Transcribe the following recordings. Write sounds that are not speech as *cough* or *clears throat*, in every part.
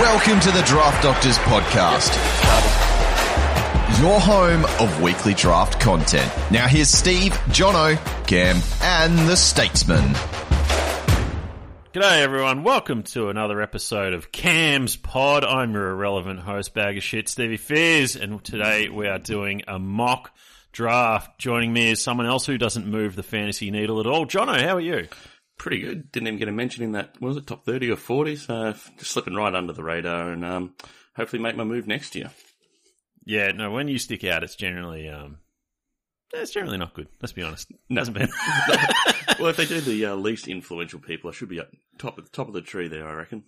Welcome to the Draft Doctors Podcast, your home of weekly draft content. Now here's Steve, Jono, Cam, and the Statesman. G'day everyone, welcome to another episode of Cam's Pod. I'm your irrelevant host, bag of shit, Stevie Fears, and today we are doing a mock draft. Joining me is someone else who doesn't move the fantasy needle at all. Jono, how are you? Pretty good. Didn't even get a mention in that. Was it top thirty or forty? So just slipping right under the radar, and um, hopefully make my move next year. Yeah, no. When you stick out, it's generally um, it's generally not good. Let's be honest. It hasn't been. well, if they do the uh, least influential people, I should be at top of the top of the tree there. I reckon.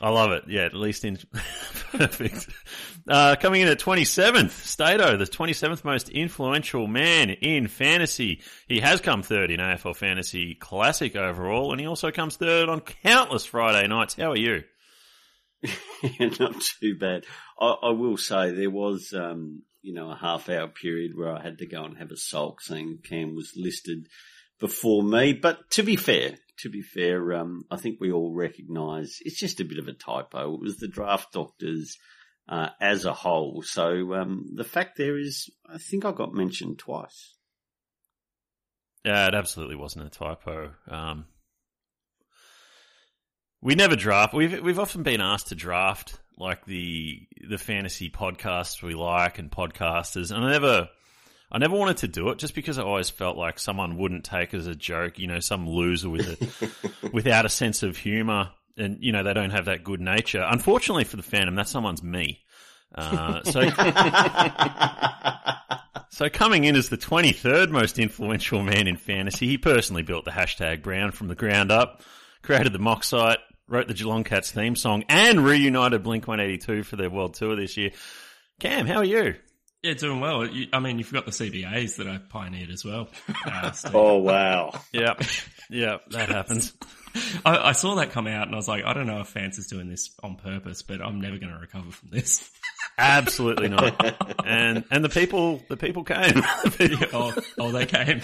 I love it. Yeah, at least in *laughs* perfect. Uh, coming in at 27th, Stato, the 27th most influential man in fantasy. He has come third in AFL Fantasy Classic overall, and he also comes third on countless Friday nights. How are you? *laughs* Not too bad. I, I, will say there was, um, you know, a half hour period where I had to go and have a sulk saying Cam was listed before me. But to be fair, to be fair, um, I think we all recognise it's just a bit of a typo. It was the draft doctors uh, as a whole. So um, the fact there is, I think I got mentioned twice. Yeah, it absolutely wasn't a typo. Um, we never draft. We've we've often been asked to draft like the the fantasy podcasts we like and podcasters, and I never I never wanted to do it just because I always felt like someone wouldn't take it as a joke, you know, some loser with it, *laughs* without a sense of humor. And, you know, they don't have that good nature. Unfortunately for the fandom, that someone's me. Uh, so, *laughs* so coming in as the 23rd most influential man in fantasy, he personally built the hashtag Brown from the ground up, created the mock site, wrote the Geelong Cats theme song, and reunited Blink 182 for their world tour this year. Cam, how are you? Yeah, doing well. You, I mean, you've got the CBAs that I pioneered as well. Uh, *laughs* oh wow! yeah, yeah, that happens. *laughs* I, I, saw that come out, and I was like, I don't know if Fans is doing this on purpose, but I'm never going to recover from this. *laughs* Absolutely not. and and the people, the people came. oh, oh, they came.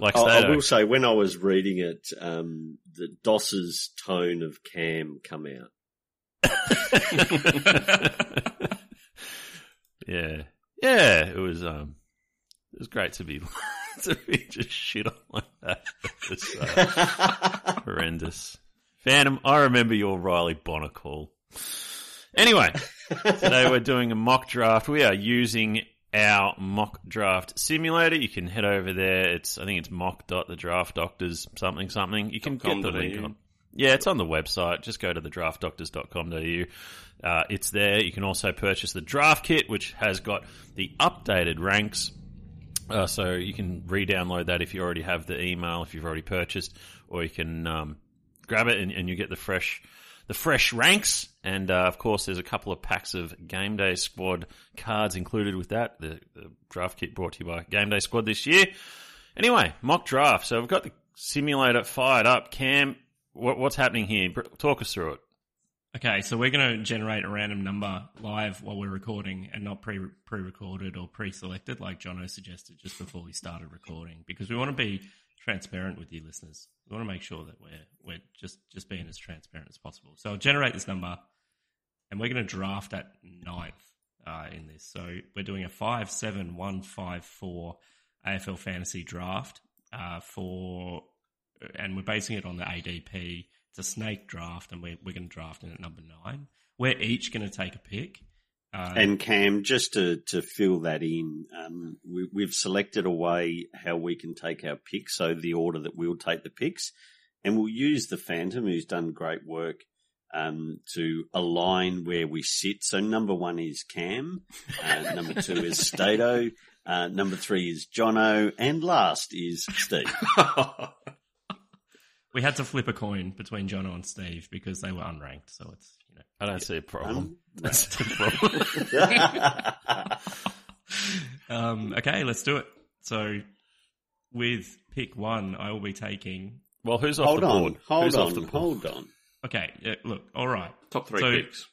Like I, I will say, when I was reading it, um, the Doss's tone of Cam come out. Yeah, yeah. It was um, it was great to be *laughs* to be just shit on like that. It's uh, *laughs* horrendous. Phantom, I remember your Riley Bonner call. Anyway, today we're doing a mock draft. We are using our mock draft simulator. You can head over there. It's I think it's mock dot the draft doctors something something. You can get the link on. Yeah, it's on the website. Just go to the draftdoctors.com.au. Uh, it's there. You can also purchase the draft kit, which has got the updated ranks. Uh, so you can re-download that if you already have the email, if you've already purchased, or you can um, grab it and, and, you get the fresh, the fresh ranks. And uh, of course, there's a couple of packs of Game Day Squad cards included with that. The, the draft kit brought to you by Game Day Squad this year. Anyway, mock draft. So we've got the simulator fired up. Cam, what, what's happening here? Talk us through it. Okay, so we're going to generate a random number live while we're recording and not pre pre recorded or pre selected like Jono suggested just before we started recording because we want to be transparent with you listeners. We want to make sure that we're we're just just being as transparent as possible. So I'll generate this number and we're going to draft at ninth uh, in this. So we're doing a five seven one five four AFL fantasy draft uh, for, and we're basing it on the ADP it's a snake draft, and we're, we're going to draft in at number nine. We're each going to take a pick. Uh, and Cam, just to, to fill that in, um, we, have selected a way how we can take our picks, so the order that we'll take the picks, and we'll use the Phantom, who's done great work, um, to align where we sit. So number one is Cam, uh, number two is Stato, uh, number three is Jono, and last is Steve. *laughs* we had to flip a coin between Jono and Steve because they were unranked. So it's you know. I don't see a problem. *laughs* That's the problem. *laughs* um, okay, let's do it. So with pick one, I will be taking. Well, who's off hold the on, board? Hold who's on, hold on. Okay, yeah, look, all right. Top three so, picks.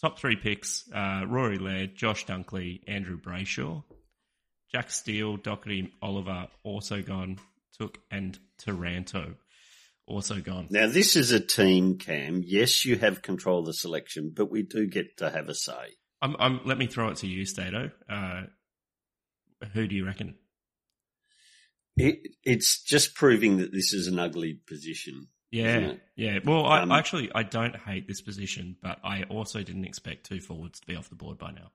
Top three picks: uh, Rory Laird, Josh Dunkley, Andrew Brayshaw, Jack Steele, Docherty, Oliver, also gone, Touk and Taranto also gone. Now, this is a team, Cam. Yes, you have control of the selection, but we do get to have a say. I'm, I'm, let me throw it to you, Stato. Uh, who do you reckon? It, it's just proving that this is an ugly position. Yeah, yeah. Well, I, Um, actually, I don't hate this position, but I also didn't expect two forwards to be off the board by now.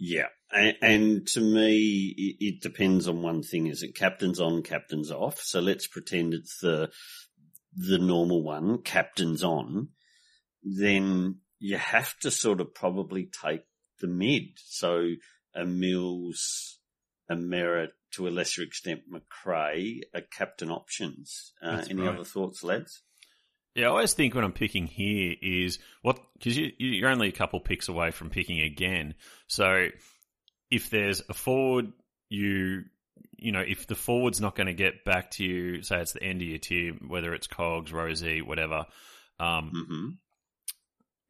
Yeah, and, and to me, it, it depends on one thing: is it captains on, captains off? So let's pretend it's the the normal one, captains on. Then you have to sort of probably take the mid. So a Mills, a Merrett, to a lesser extent Macrae, are captain options. Uh, any right. other thoughts, lads? Yeah, I always think when I'm picking here is what because you, you're only a couple picks away from picking again. So if there's a forward, you you know if the forward's not going to get back to you, say it's the end of your tier, whether it's Cogs, Rozee, whatever. Um, hmm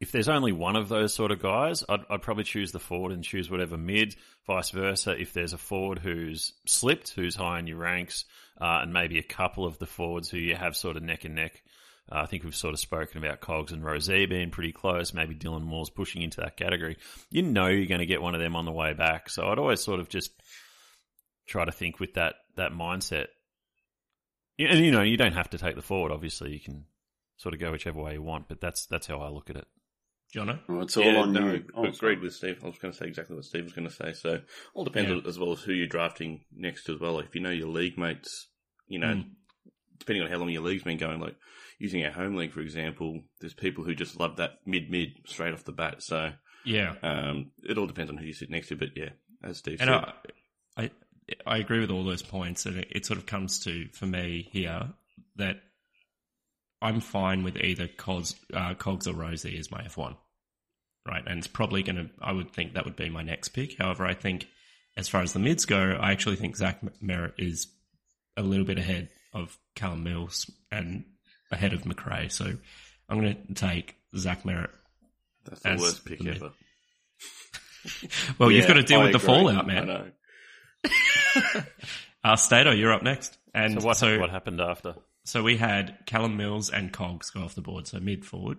if there's only one of those sort of guys, I'd, I'd probably choose the forward and choose whatever mid. Vice versa, if there's a forward who's slipped, who's high in your ranks, uh, and maybe a couple of the forwards who you have sort of neck and neck. Uh, I think we've sort of spoken about Cogs and Rozee being pretty close. Maybe Dylan Moore's pushing into that category. You know you're going to get one of them on the way back. So I'd always sort of just try to think with that that mindset. And you know you don't have to take the forward. Obviously, you can sort of go whichever way you want. But that's that's how I look at it. Jono? Well, it's all yeah, on no, you. Oh, agreed with Steve. I was going to say exactly what Steve was going to say. So all depends Yeah. as well as who you're drafting next as well. If you know your league mates, you know, Mm. depending on how long your league's been going, like using our home league, for example, there's people who just love that mid mid straight off the bat. So Yeah. um, it all depends on who you sit next to. But yeah, as Steve And said, I, I, agree with all those points, and it, it sort of comes to for me here that I'm fine with either Cogs, uh, Cogs or Rozee as my F1, right? And it's probably going to. I would think that would be my next pick. However, I think as far as the mids go, I actually think Zach Merrett is a little bit ahead of Callum Mills and ahead of Macrae. So I'm going to take Zach Merrett. that's the worst pick the ever. *laughs* Well, you've got to deal I with the agree. fallout, I man. Know. Uh, Stato, you're up next. And So what so, what happened after? so we had Callum Mills and Cogs go off the board, so mid forward.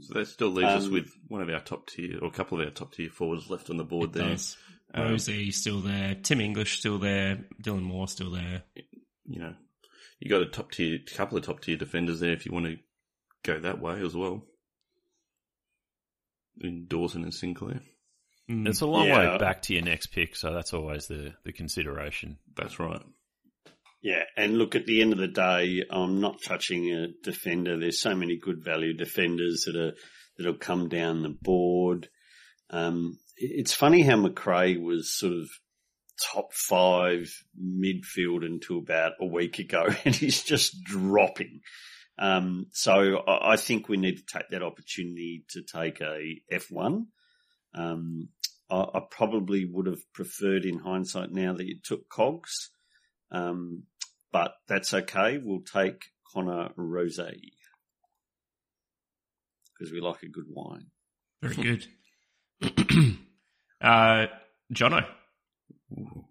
So that still leaves us Um, with one of our top tier or a couple of our top tier forwards left on the board It there. does. Um, Rozee still there, Tim English still there, Dylan Moore still there. you know, you got a top tier, couple of top tier defenders there if you want to go that way as well. In Dawson and Sinclair. Mm. It's a long Yeah. way back to your next pick, so that's always the, the consideration. That's right. Yeah, and look, at the end of the day, I'm not touching a defender. There's so many good value defenders that are that'll come down the board. Um, it's funny how Macrae was sort of top five midfield until about a week ago, *laughs* and he's just dropping. Um, so I, I think we need to take that opportunity to take a F1. Um, I, I probably would have preferred in hindsight now that you took Cogs. Um, but that's okay. We'll take Connor Rose because we like a good wine. Very good. *clears throat* uh, Jono. Ooh.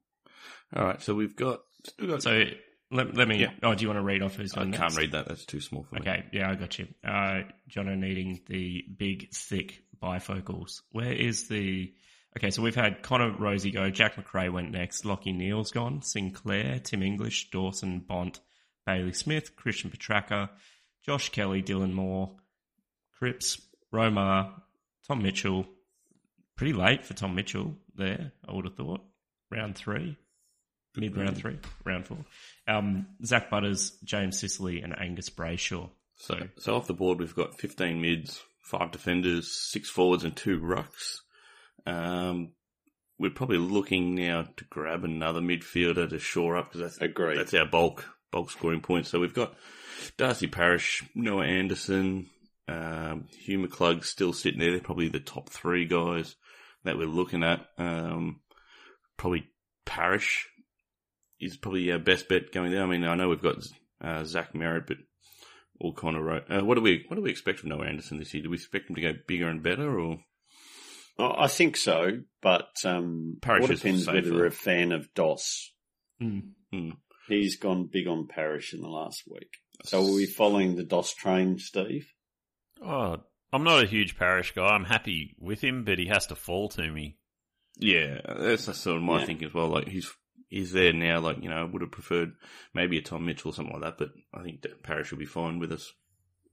All right, so we've got. Still got So let, let me. Yeah. Oh, do you want to read off who's I can't next? read that. That's too small for me. Okay, yeah, I got you. Uh, Jono needing the big, thick bifocals. Where is the? Okay, so we've had Connor Rozee go. Jack Macrae went next. Lachie Neale's gone. Sinclair, Tim English, Dawson, Bont, Bailey Smith, Christian Petracca, Josh Kelly, Dylan Moore, Cripps, Romar, Tom Mitchell. Pretty late for Tom Mitchell there. I would have thought round three, mid round three, round four. Um, Zach Butters, James Sicily, and Angus Brayshaw. So, so off the board, we've got 15 mids, five defenders, six forwards, and two rucks. Um, we're probably looking now to grab another midfielder to shore up because that's Agreed. that's our bulk bulk scoring point. So we've got Darcy Parish, Noah Anderson, um, Hugh McClug still sitting there. They're probably the top three guys that we're looking at. Um, probably Parish is probably our best bet going there. I mean, I know we've got uh, Zach Merrett, but all kind of right. Uh, what do we what do we expect from Noah Anderson this year? Do we expect him to go bigger and better, or Oh, I think so, but um, Parish all depends safer. whether we're a fan of DOS. Mm. hmm. he's gone big on Parish in the last week. So are we following the DOS train, Steve? Oh, I'm not a huge Parish guy. I'm happy with him, but he has to fall to me. Yeah, that's, that's sort of my Yeah. thinking as well. Like he's he's there now. Like you know, I would have preferred maybe a Tom Mitchell or something like that, but I think Parish will be fine with us.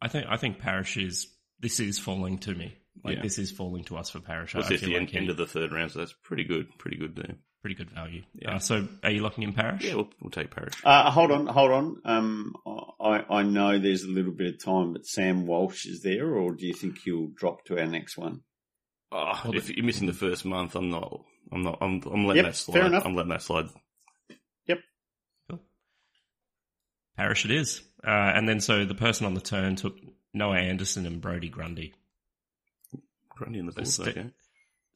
I think I think Parish is this is falling to me. Like Yeah. this is falling to us for Parish. What's I this feel the like end, he- end of the third round? So that's pretty good. Pretty good there. pretty good value. Yeah. Uh, so are you locking in Parish? Yeah, we'll, we'll take Parish. Uh, hold on, hold on. Um, I, I know there's a little bit of time, but Sam Walsh is there, or do you think he'll drop to our next one? Oh, Well, if you're missing the first month, I'm not. I'm not. I'm. I'm letting Yep, that slide. fair enough. I'm letting that slide. Cool. Parish it is. Uh, and then so the person on the turn took Noah Anderson and Brodie Grundy. Grundy in the fourth. St- Okay.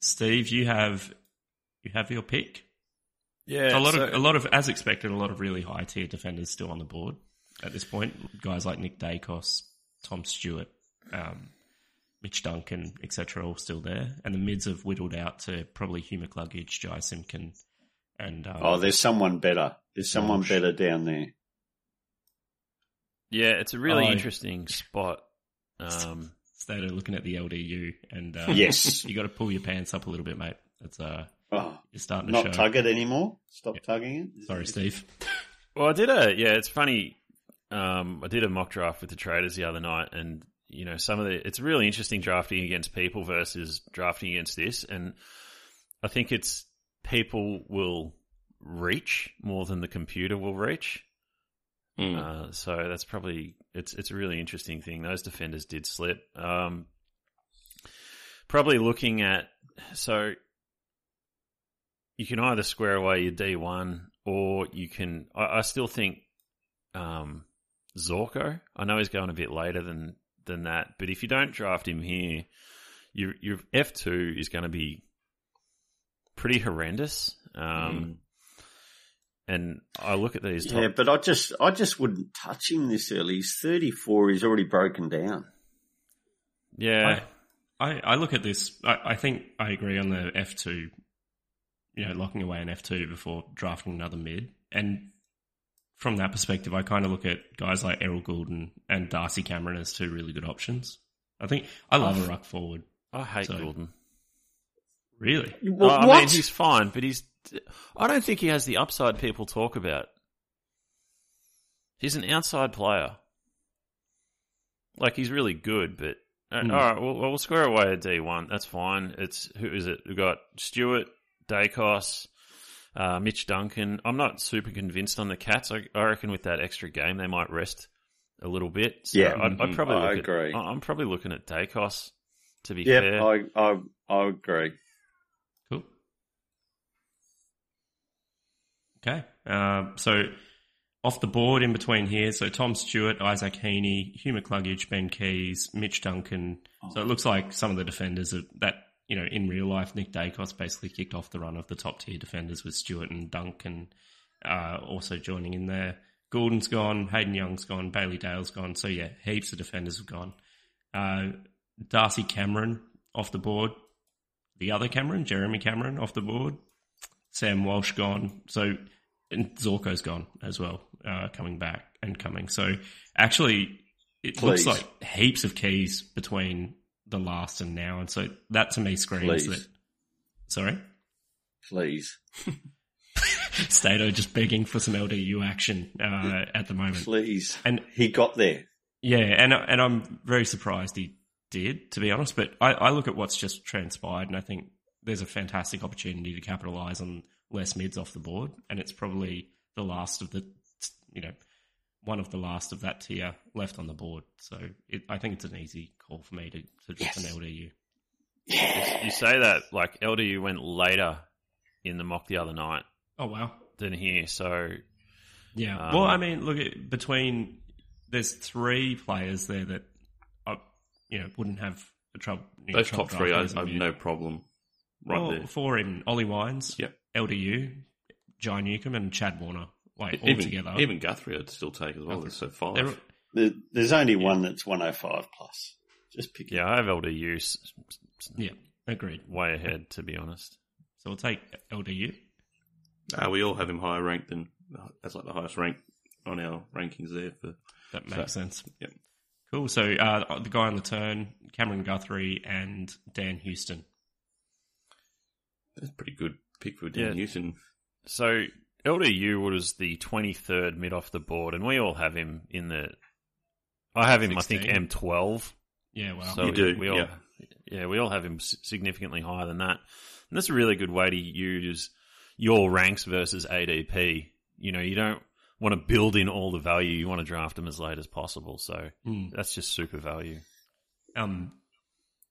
Steve, you have you have your pick. Yeah, a lot so- of a lot of as expected, a lot of really high tier defenders still on the board at this point. Guys like Nick Daicos, Tom Stewart, um, Mitch Duncan, etc. all still there, and the mids have whittled out to probably Hugh McCluggage, Jy Simpkin, and um, Oh, there's someone better. There's someone Walsh. better down there. yeah, it's a really Oh, interesting spot. Um, Stato looking at the LDU, and uh, Yes. *laughs* you got to pull your pants up a little bit, mate. That's uh, Oh, you're starting to not show. tug it anymore. Stop Yeah. tugging it. Sorry, Steve. Well, I did a yeah. It's funny. Um, I did a mock draft with the traders the other night, and you know some of the. It's really interesting drafting against people versus drafting against this, and I think it's people will reach more than the computer will reach. Mm. Uh, so that's probably it's it's a really interesting thing. Those defenders did slip. Um, probably looking at so you can either square away your D one or you can. I, I still think um, Zorko. I know he's going a bit later than than that, but if you don't draft him here, your your F two is going to be pretty horrendous. Um, And I look at these. Top, Yeah, but I just, I just wouldn't touch him this early. He's 34. He's already broken down. yeah, I, I, I look at this. I, I think I agree on the F two. You know, locking away an F two before drafting another mid, and from that perspective, I kind of look at guys like Errol Gulden and Darcy Cameron as two really good options. I think I love Oh. a ruck forward. I hate So- Gulden. Really, Well, Oh, I mean, he's fine, but he's. I don't think he has the upside people talk about. He's an outside player. Like he's really good, but uh, Hmm. all right, we'll, we'll square away a D one. That's fine. It's who is it? We've got Stewart, Daicos, uh, Mitch Duncan. I'm not super convinced on the Cats. I, I reckon with that extra game, they might rest a little bit. So Yeah. I'd, I'd probably. I agree. At, I'm probably looking at Daicos. To be yeah, fair, I, I, I agree. cool. Okay, uh, so off the board in between here, so Tom Stewart, Isaac Heaney, Hugh McCluggage, Ben Keays, Mitch Duncan. So it looks like some of the defenders that, you know, in real life, Nick Daicos basically kicked off the run of the top tier defenders with Stewart and Duncan uh, also joining in there. Gordon's gone, Hayden Young's gone, Bailey Dale's gone. So yeah, heaps of defenders have gone. Uh, Darcy Cameron off the board. The other Cameron, Jeremy Cameron, off the board. Sam Walsh gone. So and Zorko's gone as well, uh, coming back and coming. So actually, it Please. looks like heaps of keys between the last and now, and so that to me screams Please. that. Sorry, Please, *laughs* Stato just begging for some LDU action uh, at the moment, please. and He got there. yeah, and and I'm very surprised he did, to be honest. But I, I look at what's just transpired, and I think there's a fantastic opportunity to capitalise on less mids off the board, and it's probably the last of the, you know, one of the last of that tier left on the board. So it, I think it's an easy call for me to, to drop an LDU. you say that like LDU went later in the mock the other night Oh wow, than here, so yeah. Um, well, I mean, look at between there's three players there that, uh, you know, wouldn't have the trouble. you know, Those top three, I, drafting as I a have no problem right well, there. Four in Ollie Wines, Yep. LDU, Jai Newcombe, and Chad Warner, like all Even, together. even Guthrie, I'd still take as well. There's so five. There, there's only one that's 105 plus. Just pick it. yeah, I have LDU s- s- yeah, agreed. way ahead to be honest. So we'll take LDU. Uh, we all have him higher ranked than that's like the highest rank on our rankings there for That makes So- sense. yep. Cool. So uh, the guy on the turn, Cameron Guthrie and Dan Houston. That's a pretty good pick for Dan Yeah. Houston. So LDU was the 23rd mid off the board, and we all have him in the. I have him, I think, M12. Yeah, well, So You do, we all, yeah. yeah, we all have him significantly higher than that, and that's a really good way to use your ranks versus ADP. You know, you don't want to build in all the value; you want to draft them as late as possible. So Mm. that's just super value. Um,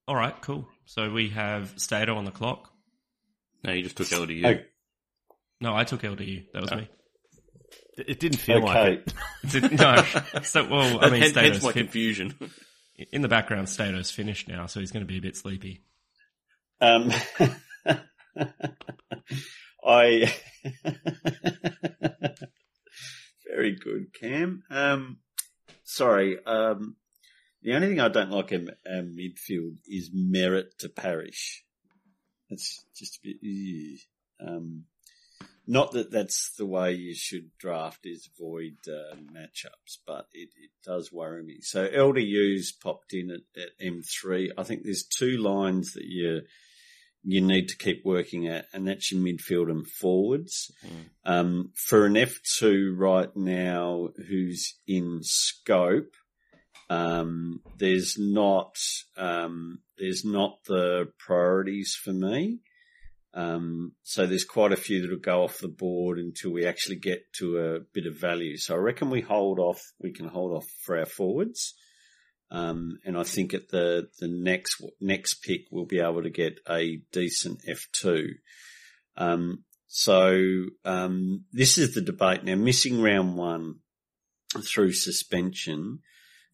all right, cool. So we have Stato on the clock. No, you just took LDU. No, I took LDU. That was Oh. me. It it didn't feel like okay. it. *laughs* *laughs* No. So, well, I mean, hence, hence Stato's my fin- confusion. in the background, Stato's finished now, so he's going to be a bit sleepy. Um, *laughs* I very good, Cam. Um, sorry. Um, the only thing I don't like in our midfield is Merrett to parish. It's just a bit. Um, not that that's the way you should draft is avoid uh, matchups, but it, it does worry me. So LDU's popped in at, at M3. I think there's two lines that you you need to keep working at, and that's your midfield and forwards. Um, for an F2 right now who's in scope, um, there's not um, there's not the priorities for me. Um, so there's quite a few that'll go off the board until we actually get to a bit of value. So I reckon we hold off. We can hold off for our forwards. Um, and I think at the, the next, next pick, we'll be able to get a decent F2. Um, so, um, this is the debate now. Missing round one through suspension,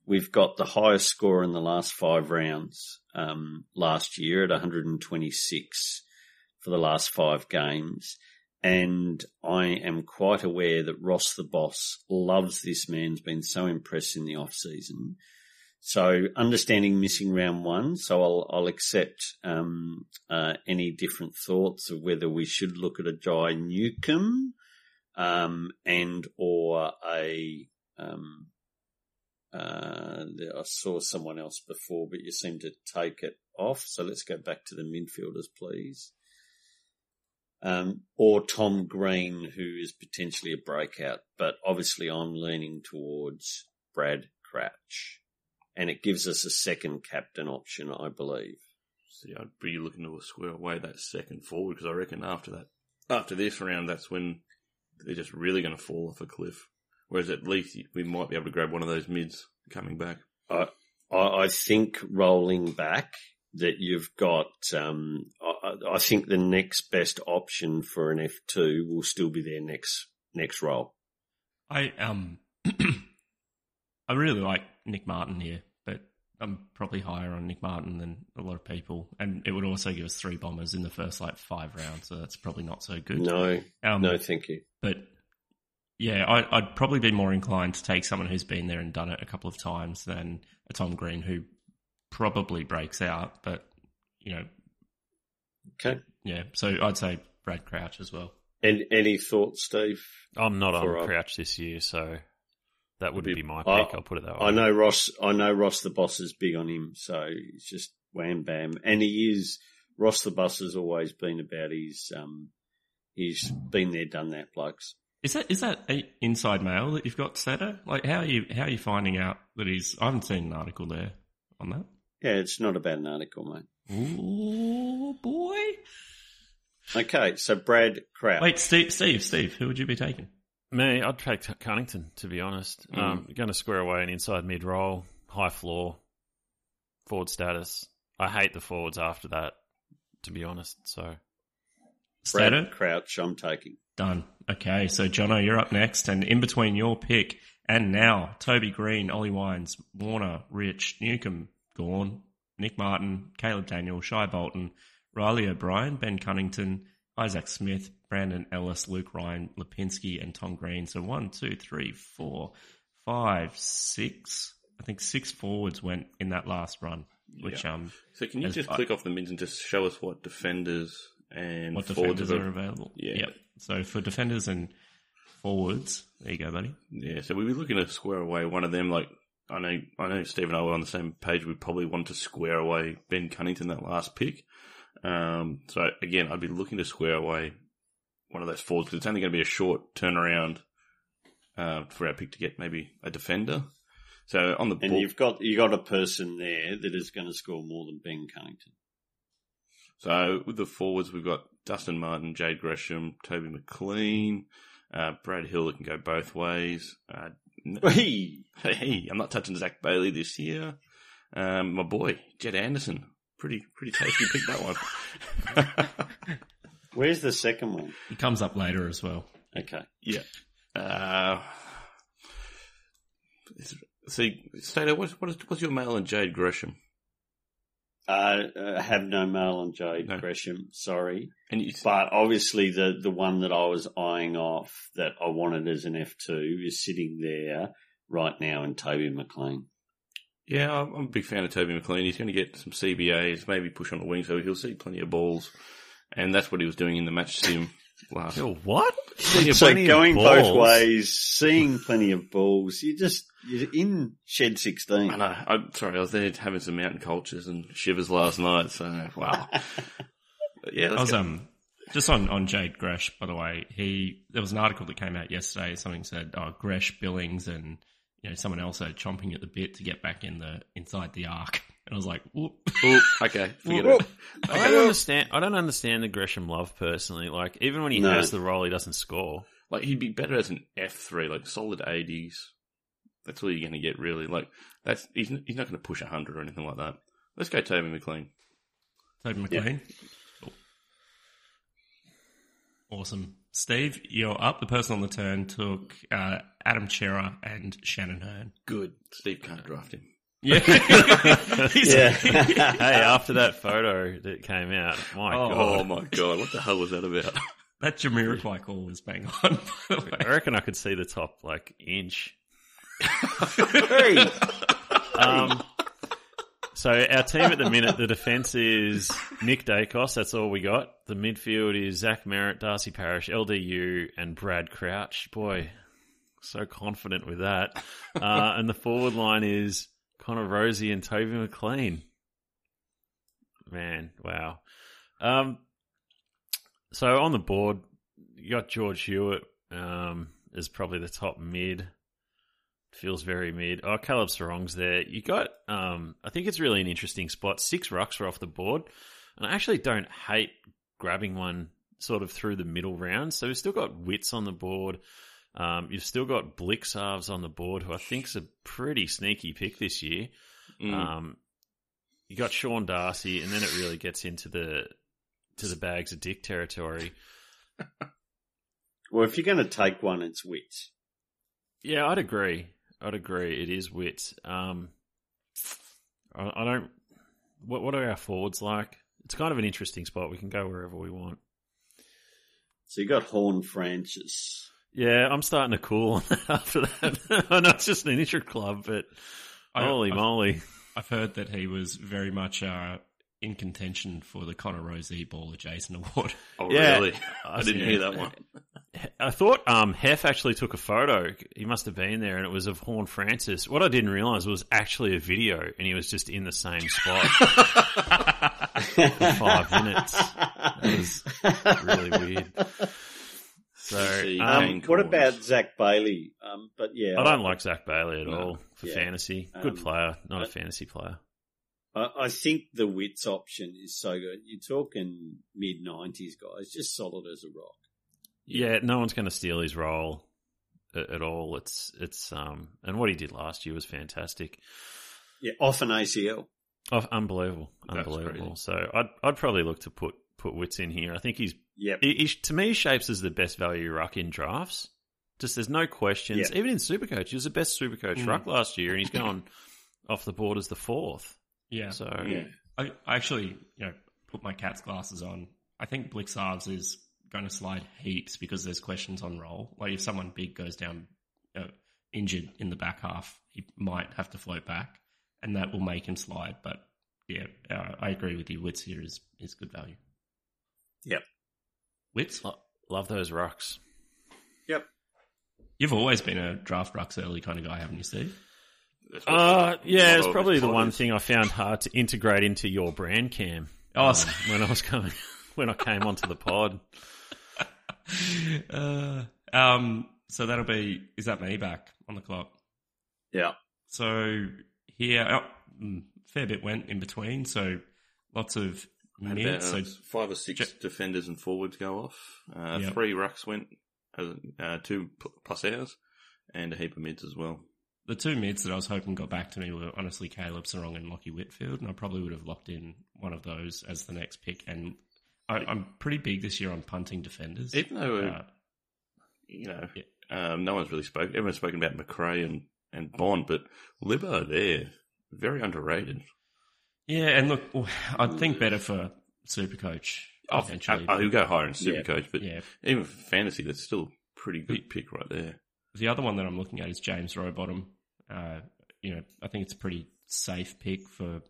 we've got the highest score in the last five rounds, um, last year at 126 for the last five games. And I am quite aware that Ross the boss loves this man's been so impressed in the off season. So understanding missing round one, so I'll, I'll accept um, uh, any different thoughts of whether we should look at a Jai Newcombe um, and or a. Um, uh, I saw someone else before, but you seem to take it off. So let's go back to the midfielders, please. Um, or Tom Green, who is potentially a breakout, but obviously I'm leaning towards Brad Crouch and it gives us a second captain option, I believe. See, I'd be looking to square away that second forward because I reckon after that, after this round, that's when they're just really going to fall off a cliff. Whereas at least we might be able to grab one of those mids coming back. I, I, I think rolling back that you've got, um, I, I think the next best option for an F2 will still be their next, next roll. I um, *clears throat* I really like Nick Martin here, but I'm probably higher on Nick Martin than a lot of people, and it would also give us three bombers in the first like five rounds, so that's probably not so good. No, um, no, thank you. but yeah, I, I'd probably be more inclined to take someone who's been there and done it a couple of times than a Tom Green who probably breaks out. But you know, Okay. yeah. So I'd say Brad Crouch as well. And any thoughts, Steve? I'm not on uh, Crouch this year, so that wouldn't Be- be my I- pick. I'll put it that way. I know Ross. I know Ross the boss is big on him, so it's just wham bam. And he is Ross the boss has always been about his. Um, he's been there, done that, blokes. Is that is that a inside mail that you've got, Stato? Like how are you how are you finding out that he's? I haven't seen an article there on that. Yeah, it's not about an article, mate. Oh boy! Okay, so Brad Crouch. Wait, Steve, Steve, Steve, who would you be taking? Me, I'd take Cunnington, to be honest. Mm. Um, going to square away an inside mid roll, high floor, forward status. I hate the forwards after that, to be honest. So Brad Stato? Crouch, I'm taking. Done. Okay, so Jono, you're up next, and in between your pick and now, Toby Greene, Ollie Wines, Warner, Rich, Newcombe, Gorn, Nick Martin, Caleb Daniel, Shai Bolton, Riley O'Brien, Ben Cunnington, Isaac Smith, Brandon Ellis, Luke Ryan, Lipinski, and Tom Green. So one, two, three, four, five, six. I think six forwards went in that last run, which um, So can you just I- click off the mids and just show us what defenders and what defenders are available. Yeah. Yep. So for defenders and forwards. There you go, buddy. Yeah, so we'd be looking to square away one of them. Like I know, I know, Steve and I were on the same page. We probably want to square away Ben Cunnington that last pick. Um, so again, I'd be looking to square away one of those forwards because it's only going to be a short turnaround uh, for our pick to get maybe a defender. So on the And ball, you've got you got a person there that is going to score more than Ben Cunnington. So with the forwards, we've got Dustin Martin, Jade Gresham, Toby McLean, uh, Brad Hill that can go both ways. Uh, Hey, Hey, I'm not touching Zach Bailey this year. Um, my boy, Jed Anderson. Pretty, pretty tasty pick that one. *laughs* where's the second one? He comes up later as well. Okay. yeah. Uh, see, Stato, what's, what is, what's your mail on Jade Gresham? Uh, uh, have no mail on Jade No. Gresham. Sorry, And you, but obviously the the one that I was eyeing off that I wanted as an F two is sitting there right now in Toby McLean. yeah, I'm I'm a big fan of Toby McLean. He's going to get some CBAs, maybe push on the wing, so he'll see plenty of balls. And that's what he was doing in the match sim *laughs* last. Yo, what? Yeah, So going both ways, seeing plenty of balls, you just you're in shed sixteen. I know. I'm sorry. I was there having some mountain cultures and shivers last night. So wow. *laughs* Yeah, I was go. um just on, on Jade Gresh, by the way. He there was an article that came out yesterday. Something said, "Oh, Gresh Billings and you know someone else are chomping at the bit to get back in the inside the arc." And I was like, Whoop. Ooh, *laughs* okay, forget Whoop. it. I don't understand. I don't understand the Gresham love personally. Like even when he No. has the role, he doesn't score. Like he'd be better as an F three, like solid eighties. That's all you're going to get, really. Like that's he's he's not going to push hundred or anything like that. Let's go, Toby McLean. Toby McLean. Cool. Awesome. Steve, you're up. The person on the turn took uh, Adam Cerra and Shannon Hurn. Good. Steve can't draft him. Yeah. *laughs* yeah. *laughs* Hey, after that photo that came out, my Oh. Oh god, my god, what the hell was that about? *laughs* that Jamiroquai call was bang on. by the way. I reckon I could see the top like inch. Hey, Um, so our team at the minute, the defence is Nick Daicos. That's all we got. The midfield is Zach Merrett, Darcy Parish, LDU, and Brad Crouch. Boy, so confident with that. Uh, and the forward line is Connor Rozee and Toby McLean. Man, wow. Um, so on the board, you got George Hewitt um, is probably the top mid feels very mid. Oh, Caleb Serong's there. You got, um, I think it's really an interesting spot. Six rucks are off the board, and I actually don't hate grabbing one sort of through the middle round. So we've still got Witts on the board. Um, you've still got Blicavs on the board, who I think's a pretty sneaky pick this year. Mm. Um, you got Sean Darcy, and then it really gets into the to the bags of dick territory. well, if you're going to take one, it's Witts. Yeah, I'd agree. I'd agree. It is wit. Um, I, I don't. What What are our forwards like? It's kind of an interesting spot. We can go wherever we want. So you got Horn Francis. Yeah, I'm starting to cool *laughs* after that. *laughs* I know it's just an intra club, but I- holy I've- moly! I've heard that he was very much uh, in contention for the Connor Rozee Baller Jason Award. *laughs* Oh, Yeah. really? I didn't Yeah. hear that one. I thought um, Hef actually took a photo. He must have been there, and it was of Horn Francis. What I didn't realise was actually a video, and he was just in the same spot for five minutes. It was really weird. So um, what about Zach Bailey? Um, but yeah, I don't like Zach Bailey at No. all for Yeah. fantasy. Good Um, player, not a I- fantasy player. I, I think the Witts option is so good. You're talking mid nineties guys, just solid as a rock. Yeah, no one's going to steal his role at, at all. It's it's um and what he did last year was fantastic. Yeah, off an ACL. Oh, unbelievable, unbelievable. So I'd I'd probably look to put put Witts in here. I think he's Yep. he, he- to me shapes is the best value ruck in drafts. Just there's no questions. Yeah. Even in Supercoach, he was the best Supercoach Mm. ruck last year, and he's gone *laughs* off the board as the fourth. Yeah. So Yeah. I, I actually, you know, put my cat's glasses on. I think Blicavs is going to slide heaps because there's questions on roll. Like if someone big goes down you know, injured in the back half, he might have to float back, and that will make him slide. But yeah, uh, I agree with you. Witts here is is good value. Yep. Witts. lo- love those rucks. Yep. You've always been a draft rucks early kind of guy, haven't you, Steve? That's Uh, yeah, it's probably the one thing I found hard to integrate into your brand, Cam. Oh, um, so- when I was coming, *laughs* when I came onto the pod. *laughs* Uh, um, so that'll be, is that me back on the clock? Yeah. So here, oh, mm, fair bit went in between. So lots of Had mids. about So five or six Ju- defenders and forwards go off. Uh, Yep. Three rucks went, uh, uh, two p- plus ours, and a heap of mids as well. the two mids that I was hoping got back to me were honestly Caleb Serong and Lachie Whitfield, and I probably would have locked in one of those as the next pick. And I, I'm pretty big this year on punting defenders. Even though, Uh, you know, Yeah. um, no one's really spoken. Everyone's spoken about Macrae and, and Bond, but Libbo there, very underrated. Yeah, and look, I'd think better for Supercoach Oh, eventually. I, will go higher in Yeah. Supercoach, but yeah, even for fantasy, that's still a pretty good Yeah. pick right there. The other one that I'm looking at is James Rowbottom. Uh, you know, I think it's a pretty safe pick for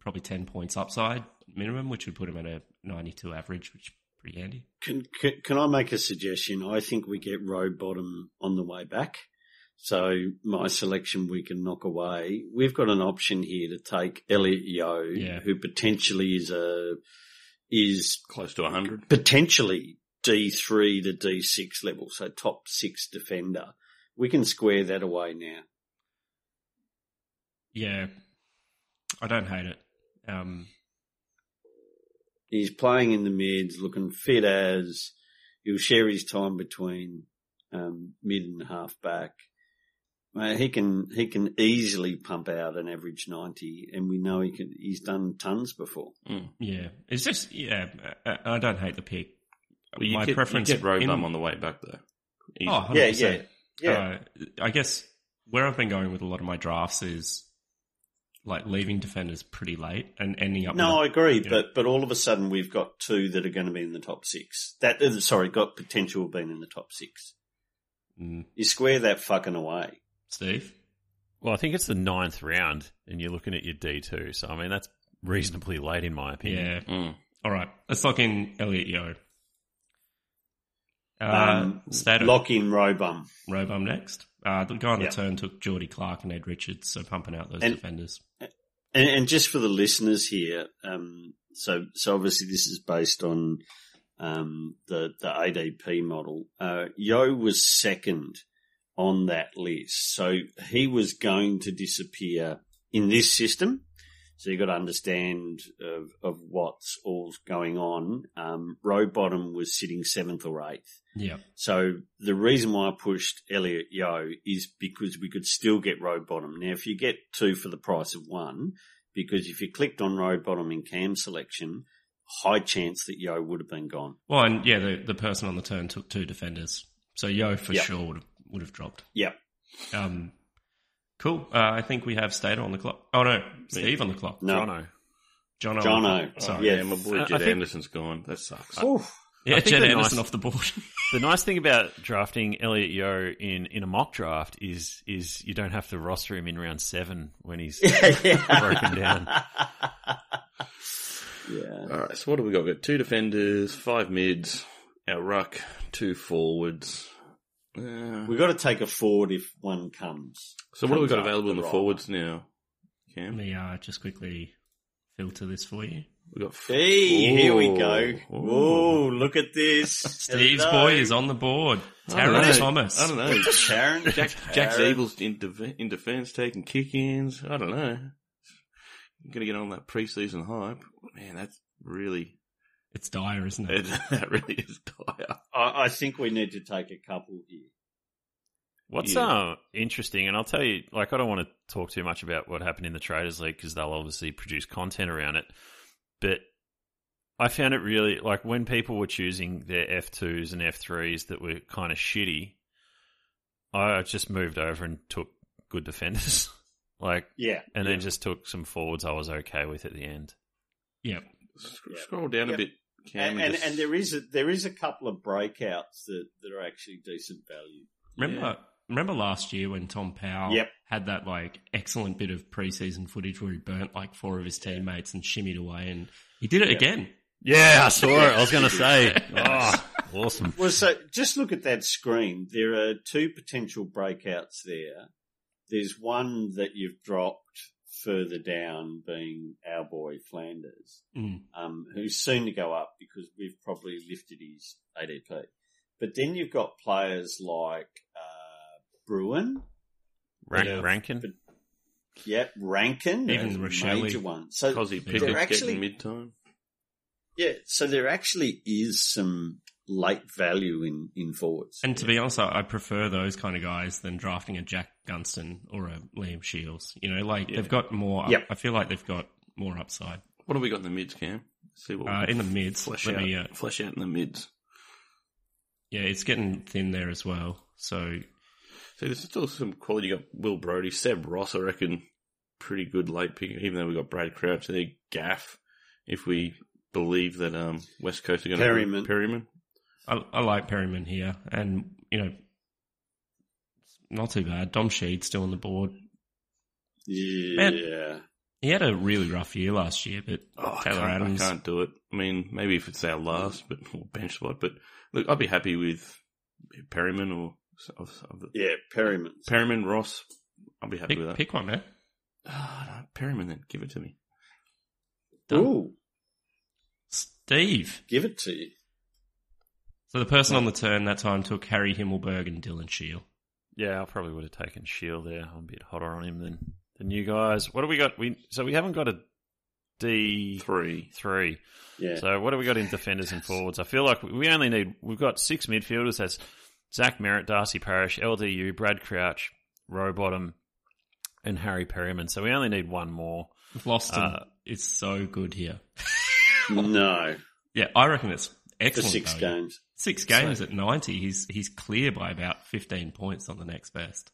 probably 10 points upside minimum, which would put him at a 92 average, which is pretty handy. Can, can can I make a suggestion? I think we get Rowbottom on the way back. So my selection we can knock away. We've got an option here to take Elliot Yeo, Yeah. who potentially is a is Close to 100. potentially D three to D six level, so top six defender. We can square that away now. Yeah, I don't hate it. Um, He's playing in the mids, looking fit as he'll share his time between um, mid and half back. Uh, he can he can easily pump out an average ninety, and we know he can. He's done tons before. yeah, it's just, yeah, I, I don't hate the pick. Well, you My get, preference you get Road in- Bum on the way back, though. Easy. Oh, 100%. yeah. Uh, I guess where I've been going with a lot of my drafts is like leaving defenders pretty late and ending up. No, I agree, yeah. but but all of a sudden we've got two that are going to be in the top six. That uh, sorry, got potential of being in the top six. Mm, You square that fucking away. Steve. Well, I think it's the ninth round, and you're looking at your D2. So, I mean, that's reasonably late, in my opinion. Yeah. Mm. All right. Let's lock in Elliot Yeo. Uh, Um, Stato, Lock in Robum. Robum next. Uh, the guy on the Yeah. turn took Geordie Clark and Ed Richards, so pumping out those And- defenders. And, and just for the listeners here, um, so so obviously this is based on um, the the ADP model. Uh, Yeo was second on that list, so he was going to disappear in this system. So you've got to understand of, of what's all going on. Um, Rowbottom was sitting seventh or eighth. Yeah. So the reason why I pushed Elliot Yeo is because we could still get Rowbottom. Now, if you get two for the price of one, because if you clicked on Rowbottom in cam selection, high chance that Yeo would have been gone. Well, and yeah, the, the person on the turn took two defenders. So Yeo for Yep. sure would have, would have dropped. Yep. Um, cool. Uh, I think we have Stato on the clock. Oh, no. Steve on the clock. No. Jono. John Jono. Oh, Sorry. yeah, Yeah. my boy I- I Jed think- Anderson's gone. That sucks. Oof. Yeah, I think Jed the Anderson nice- off the board. *laughs* The nice thing about drafting Elliot Yeo in, in a mock draft is is you don't have to roster him in round seven when he's *laughs* broken down. *laughs* Yeah. All right, so what do we got? We've got two defenders, five mids, our ruck, two forwards. Uh, We've got to take a forward if one comes. so what have we got comes up available in the the forwards now? Let Cam, me uh, just quickly filter this for you. we got Hey, here we go. Ooh. Whoa, look at this. Steve's Hello. boy is on the board. I Taron. Thomas. I don't know. *laughs* Sharon. Jack Jack Sharon. Sheezel's in, def- in defence, taking kick-ins. I don't know. Going to get on that preseason hype. Man, that's really It's dire, isn't it? that, *laughs* that really is dire. I, I think we need to take a couple here. What's Yeah. uh, interesting, and I'll tell you, like, I don't want to talk too much about what happened in the Traders League because they'll obviously produce content around it. But I found it really, like, when people were choosing their F2s and F3s that were kind of shitty, I just moved over and took good defenders. *laughs* like, Yeah. and then just took some forwards I was okay with at the end. Yeah. Scroll down Yep. a bit, Cam. And, and, just- and there is a, there is a couple of breakouts that, that are actually decent value. Remember, remember last year when Tom Powell Yep. had that like excellent bit of preseason footage where he burnt like four of his teammates and shimmied away, and he did it Yep. again. Yeah, I saw it. I was going *laughs* to say, oh, awesome. Well, so just look at that screen. There are two potential breakouts there. There's one that you've dropped further down, being our boy Flanders, Mm. um, who's soon to go up because we've probably lifted his ADP. But then you've got players like uh, Bruhn, Rank, Yeah. Rankine. But- yep, Rankine, Even a Rachele. major one. So Cosy They're Pickett's actually- getting mid time. yeah, so there actually is some late value in in forwards. And to be honest, I I prefer those kind of guys than drafting a Jack Gunston or a Liam Shiels. You know, like Yeah. they've got more. Yep. I feel like they've got more upside What have we got in the mids, Cam? See what uh, in the mids. flesh Let out. me, uh, flesh out in the mids. yeah, it's getting thin there as well. So See, there's still some quality. You got Will Brodie, Seb Ross, I reckon, pretty good late pick. Even though we got Brad Crouch there, Gaff. If we believe that um, West Coast are going to Perryman. Perryman. I, I like Perryman here, and you know, not too bad. Dom Sheed still on the board. yeah, He had a really rough year last year, but Oh, I Taylor can't, Adams. I can't do it. I mean, maybe if it's our last, but or bench spot. But look, I'd be happy with Perryman or of, of the, yeah, Perryman. Perryman Ross. I'll be happy pick, with that. pick one, man. Oh, no, Perryman, then give it to me. Done. Ooh, Steve. give it to you. So the person on the turn that time took Harry Himmelberg and Dylan Shiel. Yeah, I probably would have taken Shiel there. I'm a bit hotter on him than the new guys. What do we got? We so we haven't got a D Three. three. Yeah, So what do we got in defenders and forwards? I feel like we only need we've got six midfielders. That's Zach Merrett, Darcy Parish, LDU, Brad Crouch, Rowbottom, and Harry Perryman. So we only need one more. Vlastuin Uh, is so good here. no, *laughs* Yeah, I reckon it's for excellent. six value. games. Six games at 90, he's he's clear by about 15 points on the next best.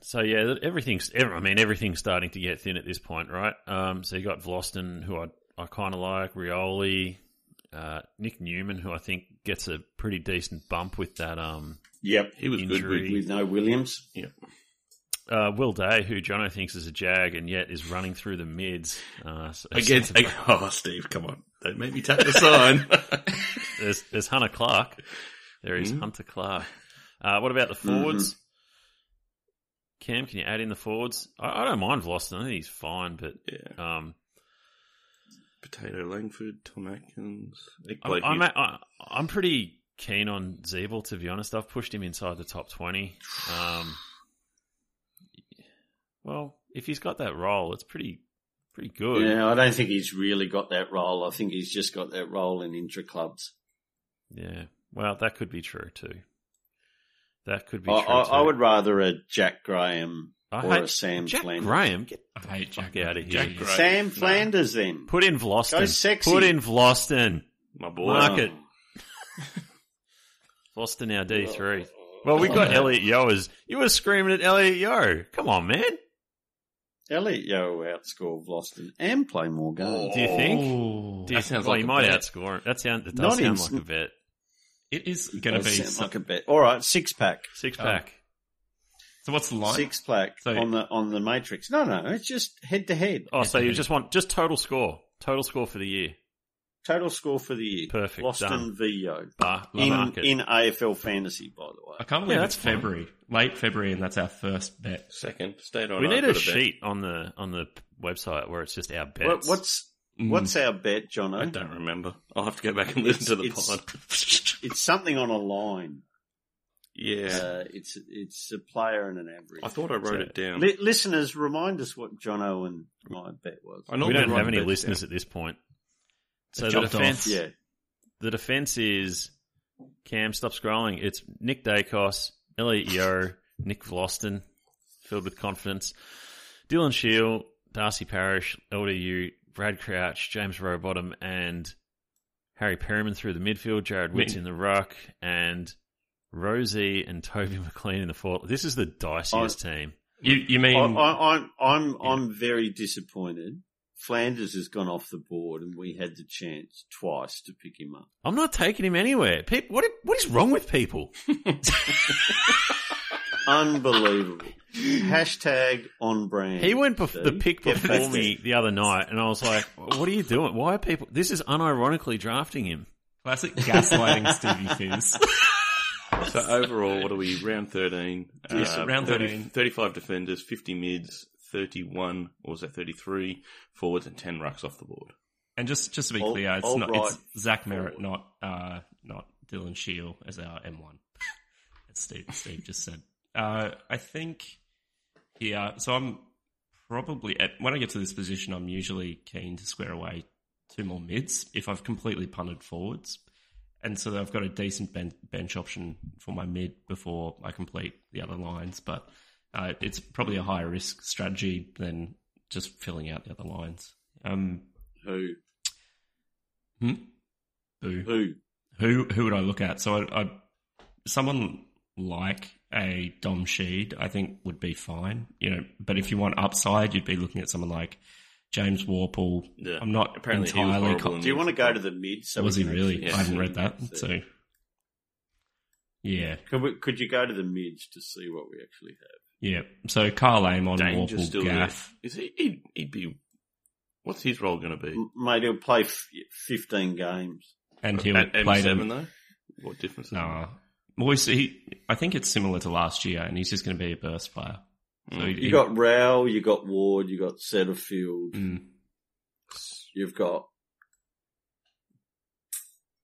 So yeah, everything's. I mean, everything's starting to get thin at this point, right? Um, so you got Vlastuin, who I I kind of like, Rioli, uh, Nick Newman, who I think gets a pretty decent bump with that. Um, Yep, He was Injury. good with with no Williams. uh, Will Day, who Jono thinks is a jag, and yet is running through the mids. Uh, so Against, *laughs* oh, Steve, come on. Don't make me tap the sign. *laughs* there's there's Hunter Clark. There is Mhm. Hunter Clark. Uh, what about the forwards? Cam, can you add in the forwards? I, I don't mind Vlastuin. I think he's fine, but yeah. um, Potato Langford, Tom Atkins, Nick I'm, I'm, I, I'm pretty keen on Ziebell, to be honest. I've pushed him inside the top 20. Um, well, if he's got that role, it's pretty pretty good. Yeah, I don't think he's really got that role. I think he's just got that role in intra clubs. Yeah. Well, that could be true too. That could be I, true I, too. I would rather a Jack Graham I or hate a Sam Jack Flanders. Graham. Get I hate Jack. fuck out of here. Jack Graham. Sam No. Flanders then. Put in Vlastuin. Go sexy. Put in Vlastuin. My boy. Mark it. Oh. Vlastuin our D three. Oh. Well, we got Elliot Yeo as you were screaming at Elliot Yeo. Come on, man. Elliot Yeo outscore Vlastuin and play more games. Do you think? Oh, Do you That sounds well, like you might bet. outscore him. That sound it does Not sound in- like a bet. it is going to be. sound So, like a bet. All right, six pack, six oh. pack. so what's the line? six pack So- on the on the matrix. No, no, it's just head to head. Oh, so you just want just total score. Total score for the year. Total score for the year. Perfect, Boston done. v Yeo Bar, in in AFL fantasy, by the way. I can't believe Yeah, it's that's fine. February, late February, and that's our first bet. Second. Stayed on. we I've need got a bet. sheet on the on the website where it's just our bets. What, what's Mm. what's our bet, Jono? I don't remember. I'll have to go back and listen to the It's- pod. *laughs* It's something on a line. Yeah. Uh, it's it's a player and an average. I thought I wrote So, it down. li- listeners, remind us what Jono and my bet was. I we don't have any listeners down. at this point. So the defense, off. Yeah, the defense is Cam. Stop scrolling. It's Nick Daicos, Elliot Yeo, Nick Vlastuin, filled with confidence. Dylan Shiel, Darcy Parish, LDU, Brad Crouch, James Rowbottom, and Harry Perryman through the midfield. Jared Witts in the ruck, and Rozee and Toby McLean in the forward. This is the diciest team. You you mean I, I'm I'm I'm very disappointed. Flanders has gone off the board, and we had the chance twice to pick him up. I'm not taking him anywhere. People, what what is wrong with people? *laughs* Unbelievable. Hashtag on brand. He went bef- the pick before me the other night, and I was like, "What are you doing? Why are people? This is unironically drafting him. Classic gaslighting Stevie Fizz. So overall, what are we? Round 13. Yes, uh, round 30 13. 35 defenders, 50 mids, 31, or was that 33 forwards and 10 rucks off the board. And just just to be All- clear, it's not right it's Zach Merrett, not uh, not Dylan Shiel as our M one. as *laughs* Steve Steve just said. Uh, I think yeah. So I'm probably at when I get to this position, I'm usually keen to square away two more mids if I've completely punted forwards, and so I've got a decent ben- bench option for my mid before I complete the other lines. But uh, it's probably a higher risk strategy than just filling out the other lines. Um, Who? Hmm? Who? Who? Who? Who would I look at? So I, I someone like a Dom Sheed, I think would be fine. You know, but if you want upside, you'd be looking at someone like James Worpel. Yeah. I'm not Apparently he entirely. horrible co- Do you want to go to the mid? So was he really? actually Yeah. I haven't read that. see. So yeah, Could, we, could you go to the mids to see what we actually have? Yeah. So Karl Amon, Danger's Worpel, still Gaff. there. Is he? He'd, he'd be. What's his role going to be? M- Mate, he'll play f- 15 games. and he'll At play M7 them. though. What difference? is Nah. Well, he's- he, I think it's similar to last year, and he's just going to be a burst player. So Mm. he- You got Rowell, you got Ward, you got Setterfield, Mm. you've got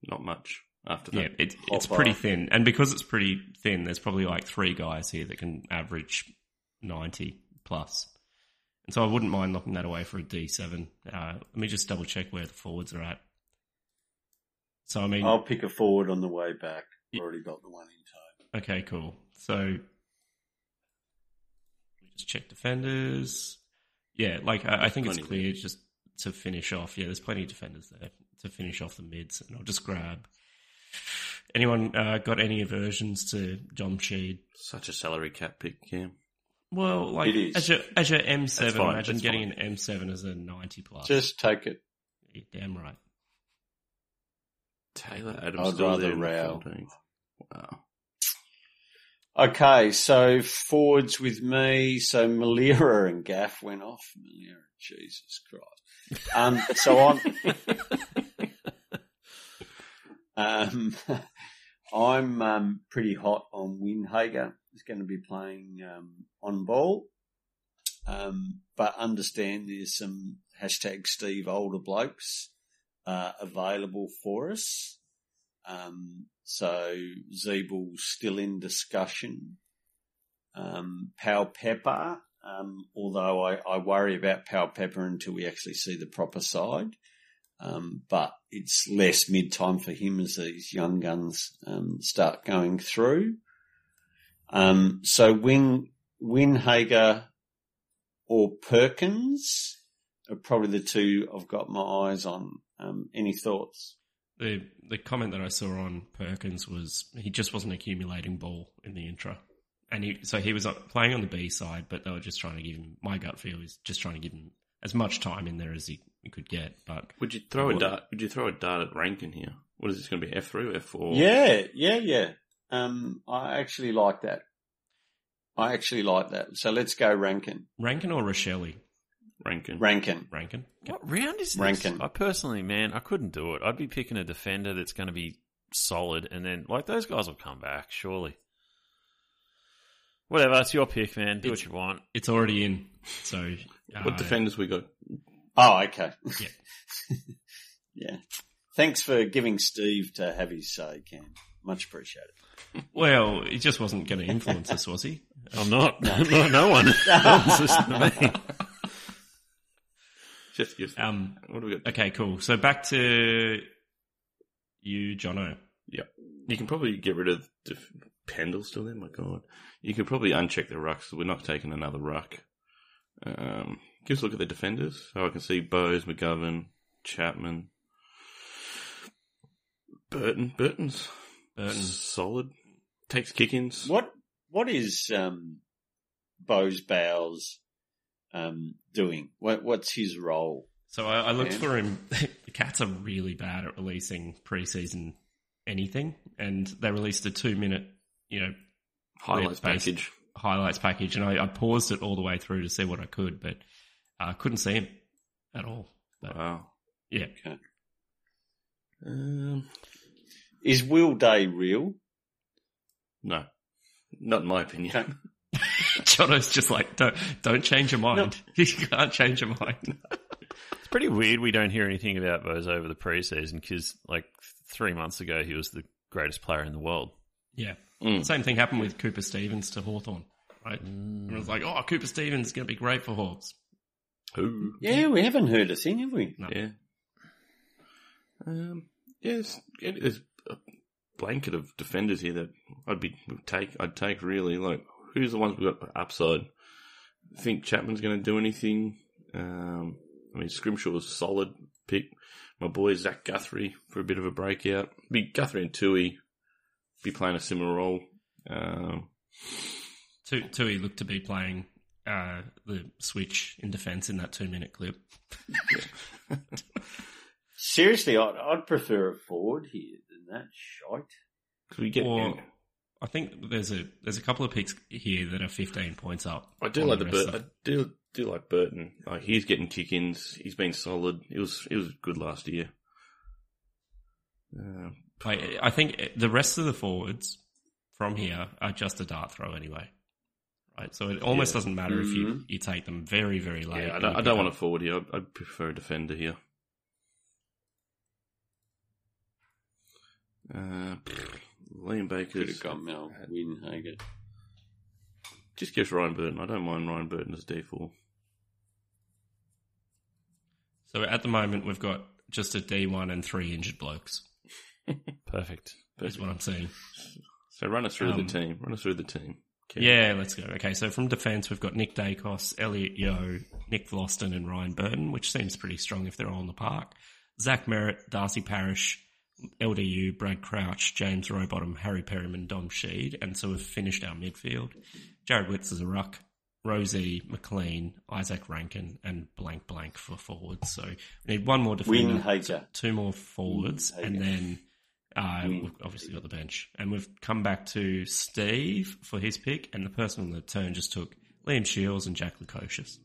Not much after Yeah, that. it, it's pretty thin, and because it's pretty thin, there's probably like three guys here that can average ninety plus. and so I wouldn't mind knocking that away for a D seven. Uh, let me just double check where the forwards are at. So I mean, I'll pick a forward on the way back. Yeah. Already got the one in tow. okay, cool. So let me just check defenders. Yeah, like I, I think it's clear just to finish off. Yeah, there's plenty of defenders there to finish off the mids, and I'll just grab. Anyone uh, got any aversions to Dom Sheed? Such a salary cap pick, yeah. Well, like as your as your M seven, imagine that's getting fine. an M seven as a ninety plus. Just take it. You're damn right. Taylor Adams I'd rather there the Rowell. Wow. Okay, so forwards with me. So Malira and Gaff went off. Malira, Jesus Christ. Um, so I'm, *laughs* um, *laughs* I'm um, pretty hot on Windhager. He's going to be playing um, on ball, um, but understand there's some hashtag Steve older blokes uh, available for us. Um, so Ziebell's still in discussion. Um, Powell-Pepper, um, although I, I worry about Powell-Pepper until we actually see the proper side. Um, but it's less mid time for him as these young guns um, start going through. Um, so Win Windhager or Perkins are probably the two I've got my eyes on. Um, any thoughts? The the comment that I saw on Perkins was he just wasn't accumulating ball in the intro, and he so he was playing on the B side, but they were just trying to give him. My gut feel is just trying to give him as much time in there as he, he could get. But Would you throw a dart? Would you throw a dart at Rankine here? What is this going to be? F three or F four? Yeah, yeah, yeah. Um, I actually like that. I actually like that. So let's go Rankine. Rankine or Rachele? Rankine. Rankine. Rankine. What round is this? Rankine. I personally, man, I couldn't do it. I'd be picking a defender that's going to be solid, and then like those guys will come back, surely. Whatever, it's your pick, man. Do what you want. It's already in. So uh, What defenders we got? Oh, okay. Yeah. *laughs* yeah. Thanks for giving Steve to have his say, Cam. Much appreciated. Well, he just wasn't going to influence us, was he? I'm not. no, *laughs* no one. no one's listening to me. Just give. Um, what do we got? okay, cool. So back to you, Jono. Yep. You can probably get rid of def- Pendle still there. My God, you could probably uncheck the rucks. We're not taking another ruck. Um, give us a look at the defenders. So I can see Bowes, McGovern, Chapman, Burton. Burton's Burton. solid. Takes kick-ins. What What is um, Bowes Bowes um, doing? What What's his role? So I, I looked Yeah. for him. *laughs* the Cats are really bad at releasing preseason anything, and they released a two-minute, you know, Highlights package. highlights package, and I, I paused it all the way through to see what I could, but I uh, couldn't see him at all. But, Wow. yeah, Um, Is Will Day real? No, not in my opinion. Okay. *laughs* Jono's just like, don't don't change your mind. *laughs* You can't change your mind. *laughs* It's pretty weird we don't hear anything about Bowes over the preseason because, like, three months ago, he was the greatest player in the world. Yeah. Mm. Same thing happened with Cooper Stephens to Hawthorn, right? And it was like, oh, Cooper Stephens is going to be great for Hawks. Who? Yeah, we haven't heard a thing, have we? No. Yeah. Um. Yes. Yeah, there's a blanket of defenders here that I'd be take. I'd take really like who's the ones we got upside. Think Chapman's going to do anything? Um. I mean, Scrimshaw was a solid pick. My boy Zach Guthrie for a bit of a breakout. Be Guthrie and Tuohy be playing a similar role. Um. Tuohy looked to be playing uh, the switch in defence in that two minute clip. Seriously, I'd, I'd prefer a forward here than that shite. Cause we get. Or I think there's a there's a couple of picks here that are 15 points up. I do like the Bur- I do do like Burton. Like he's getting kick-ins. He's been solid. It was it was good last year. Um, I, I think the rest of the forwards from here are just a dart throw anyway. Right, so it almost Yeah. doesn't matter if you, Mhm. you take them very very late. yeah, I don't, I don't want a forward here. I'd, I'd prefer a defender here. Uh, Liam Could Baker's have got Mel Windhager. just gives Ryan Burton. I don't mind Ryan Burton as D4. So at the moment we've got just a D1 and three injured blokes. *laughs* Perfect. That's what I'm saying. So run us through Um, the team. Run us through the team. Okay. Yeah, let's go. Okay, so from defence, we've got Nick Daicos, Elliot Yeo, Nick Vlastuin, and Ryan Burton, which seems pretty strong if they're all in the park. Zach Merrett, Darcy Parish, LDU, Brad Crouch, James Rowbottom, Harry Perryman, Dom Sheed, and so we've finished our midfield. Jared Witts is a ruck, Rozee, McLean, Isaac Rankine, and blank blank for forwards. So we need one more defender Windhager. two more forwards, Mm, and then uh, Mm. we've obviously got the bench. And we've come back to Steve for his pick, and the person on the turn just took Liam Shiels and Jack Lukosius.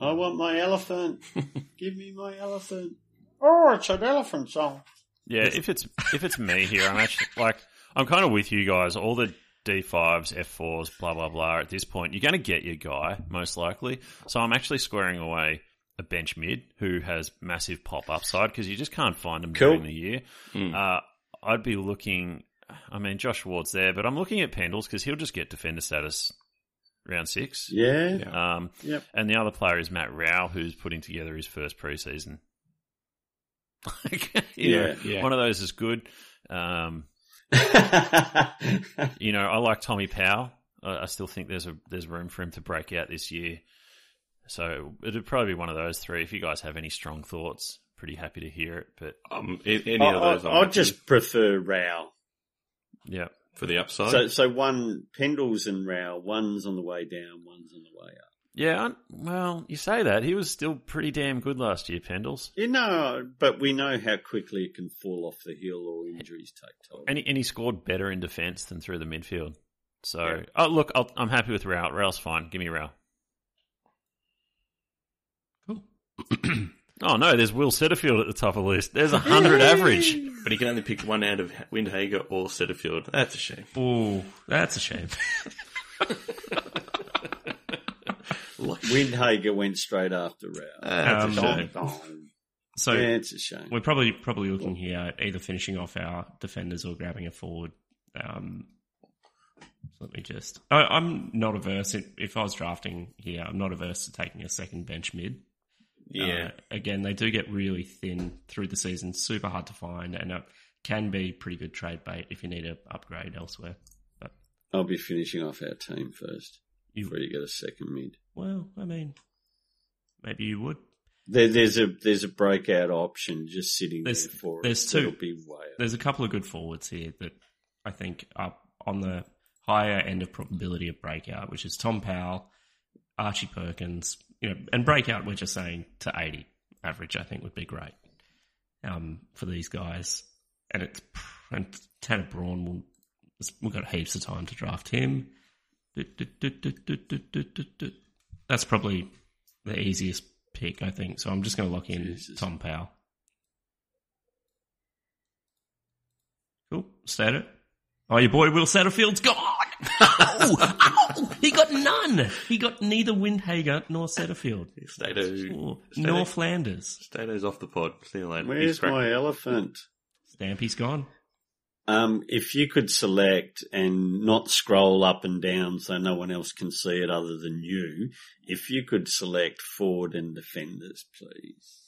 I want my elephant. *laughs* Give me my elephant. Oh, it's an elephant song. Yeah, if it's if it's me here, I'm actually like I'm kind of with you guys. All the D5s, F4s, blah blah blah. At this point, you're going to get your guy most likely. So I'm actually squaring away a bench mid who has massive pop upside because you just can't find them Cool. during the year. Mm. Uh, I'd be looking. I mean, Josh Ward's there, but I'm looking at Pendles because he'll just get defender status round six. Yeah. Yeah. Um, Yep. and the other player is Matt Rowell, who's putting together his first preseason. *laughs* you know, Yeah, yeah. one of those is good. Um, *laughs* you know, I like Tommy Powell. I, I still think there's a there's room for him to break out this year. So it'd probably be one of those three. If you guys have any strong thoughts, pretty happy to hear it. But Um, any I, of those, I, I'm I happy just prefer Rowell. yeah, for the upside. So, so one Pendles and Rowell. One's on the way down. One's on the way up. yeah. Well, you say that he was still pretty damn good last year, Pendles. You know, but we know how quickly it can fall off the hill or injuries take toll. And he, and he scored better in defence than through the midfield. So, Yeah. oh look, I'll, I'm happy with Rowell. Rowell's fine. Give me Rowell. Cool. *clears throat* Oh no, there's Will Setterfield at the top of the list. There's a *laughs* hundred average. but he can only pick one out of Windhager or Setterfield. That's a shame. Oh, that's a shame. *laughs* Windhager went straight after Rowell. That's Um, a shame. Dong, dong. So yeah, it's a shame. we're probably probably looking here at either finishing off our defenders or grabbing a forward. Um, so let me just. I, I'm not averse. If, if I was drafting here, I'm not averse to taking a second bench mid. Yeah. Uh, again, they do get really thin through the season, super hard to find, and it can be pretty good trade bait if you need to upgrade elsewhere. But I'll be finishing off our team first you, before you get a second mid. well, I mean, maybe you would. There, there's a there's a breakout option just sitting There's- there for there's us. two. That'll be way. There's a couple of good forwards here that I think are on the higher end of probability of breakout, which is Tom Powell, Archie Perkins, you know, and breakout. We're just saying to 80 average. I think would be great um, for these guys, and it's and Tanner Bruhn will. We've got heaps of time to draft him. That's probably the easiest pick, I think. So I'm just going to lock in Jesus. Tom Powell. Cool, stat it. Oh, your boy Will Setterfield's gone. *laughs* Ow! Ow! He got none. He got neither Windhager nor Setterfield. Stato, Or, Stato, nor Flanders. Stato's off the pod. See you later. He's Where's cracked. my elephant? Stampy's gone. Um, if you could select and not scroll up and down so no one else can see it other than you, if you could select forward and defenders, please.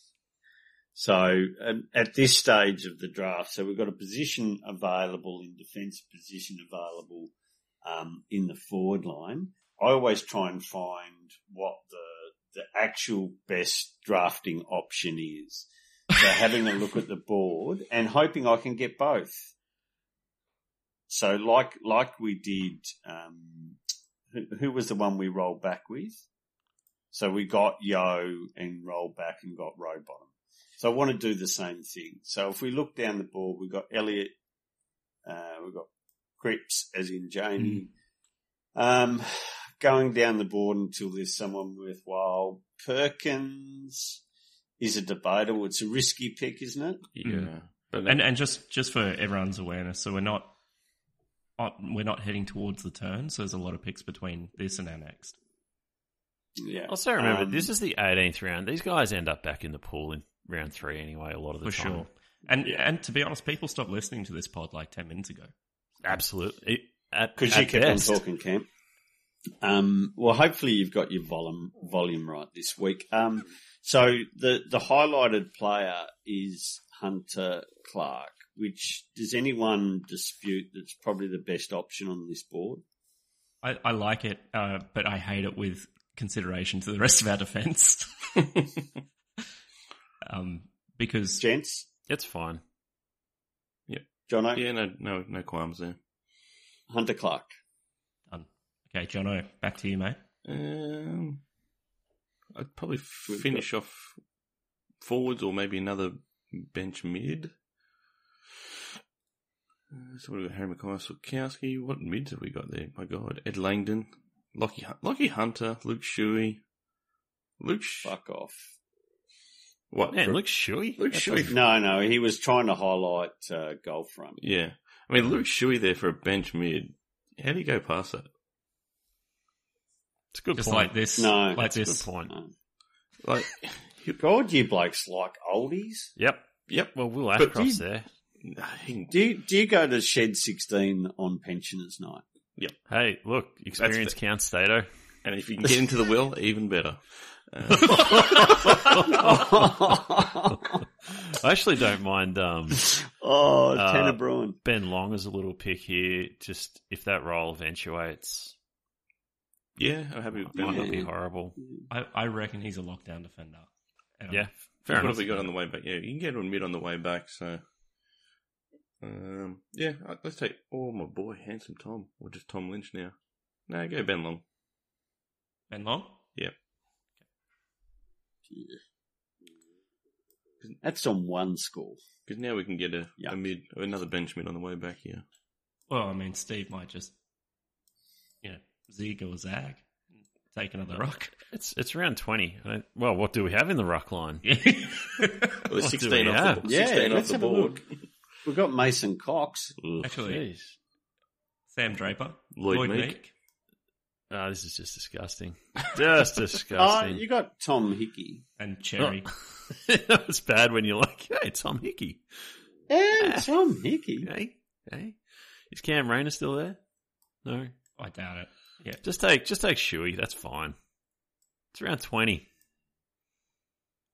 So um, at this stage of the draft, so we've got a position available in defence, position available um, in the forward line. I always try and find what the the actual best drafting option is. So *laughs* having a look at the board and hoping I can get both. So like like we did, um, who, who was the one we rolled back with? So we got Yeo and rolled back and got Rowbottom. So I want to do the same thing. So if we look down the board, we've got Elliot, uh, we've got Cripps as in Jamie. Um, going down the board until there's someone worthwhile. Perkins is a debatable. It's a risky pick, isn't it? Yeah. But And and just just for everyone's awareness, so we're not we're not heading towards the turn. So there's a lot of picks between this and our next. Yeah. Also, remember, Um, this is the 18th round. These guys end up back in the pool in round three anyway, a lot of the for time. sure. And and to be honest, people stopped listening to this pod like ten minutes ago. Absolutely. Because you at kept best. on talking, Camp. Um, well, hopefully you've got your volume volume right this week. Um, so the the highlighted player is Hunter Clark. Which does anyone dispute? That's probably the best option on this board. I, I like it, uh, but I hate it with consideration to the rest of our defense. *laughs* um, because Gents, It's fine. Jono, yeah, no, no, no qualms there. Hunter Clark. um, okay, Jono, back to you, mate. Um, I'd probably finish off forwards or maybe another bench mid. Uh, so what have got? Harry McKay, Sukowski. What mids have we got there? My God, Ed Langdon, Lachie, Hun- Lachie Hunter, Luke Shuey, Luke. Sh- Fuck off. What? Man, look Shuey. Luke That's Shuey. No, no, he was trying to highlight uh, goal front. Yeah, I mean Luke Shuey there for a bench mid. How do you go past that? It's a good Just point. like this, No, like Good this. point. No. Like, *laughs* God, you blokes like oldies. Yep. yep. Well, Will But Ashcroft's do there. Do you, do you go to Shed 16 on pensioners night? Yep. Hey, look, experience counts, Stato. and if you can get into the will, even better. Uh, *laughs* I actually don't mind um, oh, Uh, Tanner Bruhn. Ben Long is a little pick here. Just if that role eventuates, yeah, I'm happy with might Ben. not be horrible. I, I reckon he's a lockdown defender. And Yeah, I'm- fair what enough. have we got on the way back? Yeah, you can get on mid on the way back. So, um, yeah, uh, let's take. Oh, my boy, handsome Tom, or just Tom Lynch now. No, go Ben Long. Ben Long. That's on one score. Because now we can get a, Yeah. a mid, another bench mid on the way back here. Well, I mean, Steve might just, you know, zig or zag, take another rock. It's it's round twenty. I don't, well, what do we have in the ruck line? *laughs* Yeah. Well, What there's do 16 we off have? the, Yeah, 16 off let's the have a board. look. We've got Mason Cox. Actually, Jeez. Sam Draper, Lloyd Meek. Ah, this is just disgusting. *laughs* Just Oh, disgusting. you got Tom Hickey. and Cherry. *laughs* it's bad when you're like, hey, Tom Hickey. Yeah, Tom Hickey. Hey, hey. Is Cam Rayner still there? No. I doubt it. Yeah, Just take just take Shuey. That's fine. It's around twenty.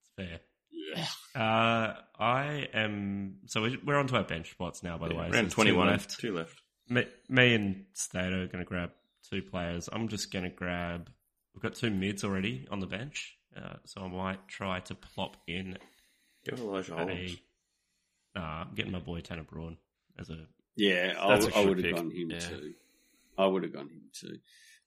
it's fair. Yeah. Uh, I am. So we- we're on to our bench spots now. By the Yeah, way, So 21. Two left. Two left. Me, me and Stato are going to grab two players. I'm just going to grab. We've got two mids already on the bench, uh, so I might try to plop in Go Elijah a. Holmes. Nah, I'm getting my boy Tanner Bruhn as a. Yeah, I, That's a I good would have gone him Yeah. too. I would have gone him too.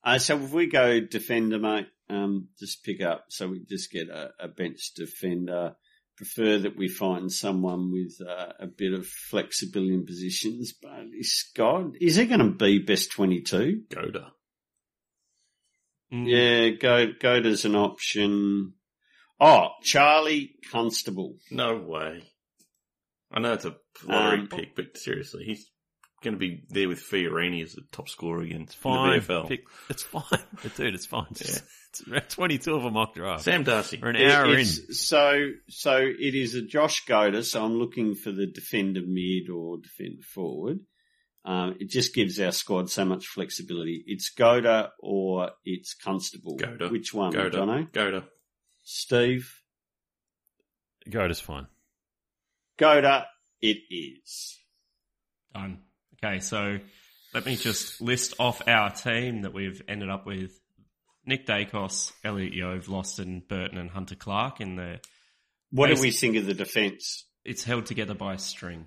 Uh, so if we go defender, mate, um, just pick up. So we just get a, a bench defender. Prefer that we find someone with uh, a bit of flexibility in positions. But is God, is he going to be best twenty-two? Goater. Mm, Yeah, go go as an option. Oh, Charlie Constable. No way. I know it's a lottery Um, pick, but seriously, he's going to be there with Fiorini as the top scorer again. It's fine. In the VFL. Pick- it's fine. *laughs* Dude, it's fine. It's, *laughs* it's around 22 of a mock draft. Sam Darcy. We're an It- hour in. So, so it is a Josh Goater. So I'm looking for the defender mid or defender forward. Um, it just gives our squad so much flexibility. It's Goater or it's Constable. Goater. Which one, Goater. Jono? Goater. Steve? Goater's fine. Goater, it is. Done. Okay, so let me just list off our team that we've ended up with. Nick Daicos, Elliot Yove, Loston, Burton and Hunter Clark in the What do we think of the defence? it's held together by a string.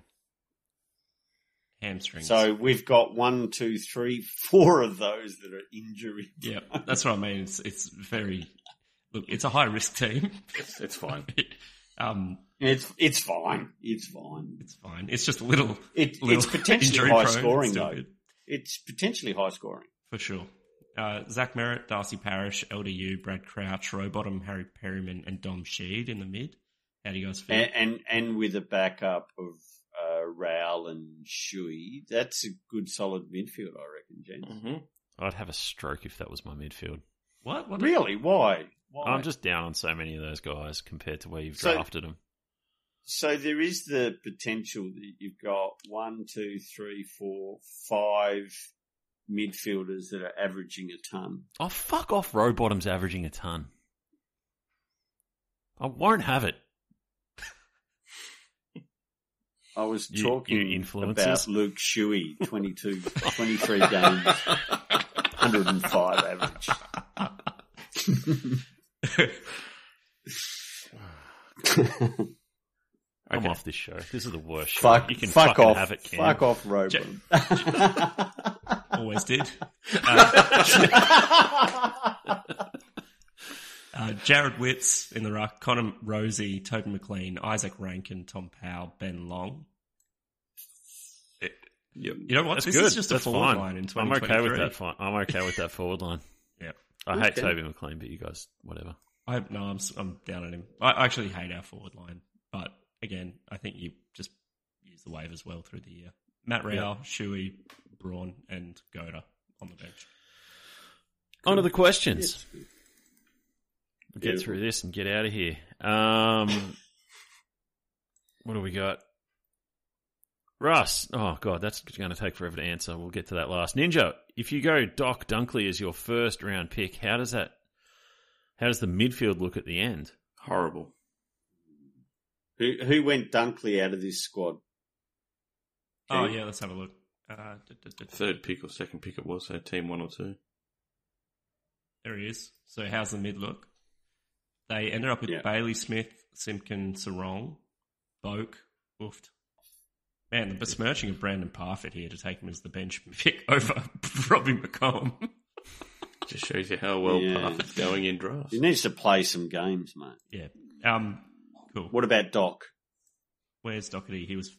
Hamstrings. So we've got one, two, three, four of those that are injury. Yeah, *laughs* that's what I mean. It's it's very look, it's a high risk team. It's, it's fine. *laughs* um It's it's fine. It's fine. it's fine. It's just a little, It, little it's potentially high scoring still though. good. It's potentially high scoring. For sure. Uh, Zach Merrett, Darcy Parish, LDU, Brad Crouch, Rowbottom, Harry Perryman, and Dom Sheed in the mid. How do you guys feel? And, and and with a backup of uh, Rowell and Shuey, that's a good solid midfield, I reckon, James. hmm I'd have a stroke if that was my midfield. what? What? Really? Why? Why? I'm just down on so many of those guys compared to where you've So- drafted them. So there is the potential that you've got one, two, three, four, five midfielders that are averaging a ton. Oh, fuck off. Rowbottom's averaging a ton. I won't have it. I was You- talking you influencers. about Luke Shuey, 22, 23 games, 105 average. *laughs* *laughs* *laughs* I'm Okay. off this show. This is the worst show. fuck, you can fuck fucking off, have it, Cam. fuck off, Roban. *laughs* Always did. *laughs* Uh, uh, Jared Witts in the ruck, Connor Rozee, Toby McLean, Isaac Rankine, Tom Powell, Ben Long. It- Yep. you know what? That's this good. is just a forward fine. line in 2023. I'm okay with that. Fine. I'm okay with that forward line. *laughs* Yeah. I hate Okay. Toby McLean, but you guys, whatever. I no, I'm s- I'm down on him. I actually hate our forward line, but again, I think you just use the waivers well through the year. Matt Rowell, Shuey, Bruhn, and Goater on the bench. On to the questions. Yes. We'll get Beautiful. through this and get out of here. Um, what do we got? Russ. Oh god, that's going to take forever to answer. We'll get to that last. Ninja. If you go Doc Dunkley as your first round pick, how does that? How does the midfield look at the end? Horrible. Who, who went Dunkley out of this squad? Oh Okay. yeah, let's have a look. Uh, da, da, da, da. Third pick or second pick it was, so team one or two. There he is. So how's the mid look? They ended up with Yeah. Bailey Smith, Simpkin, Serong, Boak, Oofed. Man, the besmirching of Brandan Parfitt here to take him as the bench *laughs* pick over *laughs* Robbie McComb. Just shows you how well Yeah. Parfitt's going in drafts. He needs to play some games, mate. yeah. Um, cool. What about Doc? Where's Docherty? He was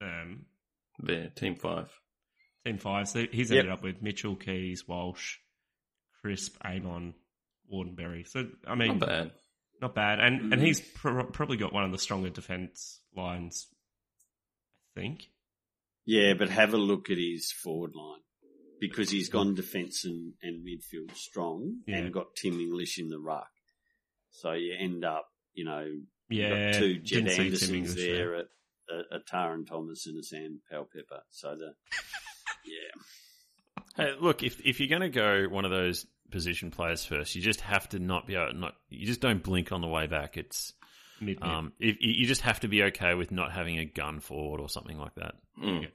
um, There, team five. team five. So he's Yep. ended up with Mitchell, Keays, Walsh, Crisp, Amon, Wardenberry. So I mean, Not bad. Not bad, and Mm-hmm. and he's pro- probably got one of the stronger defense lines. I think. Yeah, but have a look at his forward line because he's gone defence and, and midfield strong Yeah. and got Tim English in the ruck. So you end up, you know, you've Yeah, got two Jed didn't see Tim Andersons English there, at a, a Tarryn Thomas and a Sam Powell-Pepper. So the *laughs* yeah, Hey, look, if if you're going to go one of those position players first, you just have to not be able, not you just don't blink on the way back. It's Mid, mid. um, if, you you just have to be okay with not having a gun forward or something like that. Mm.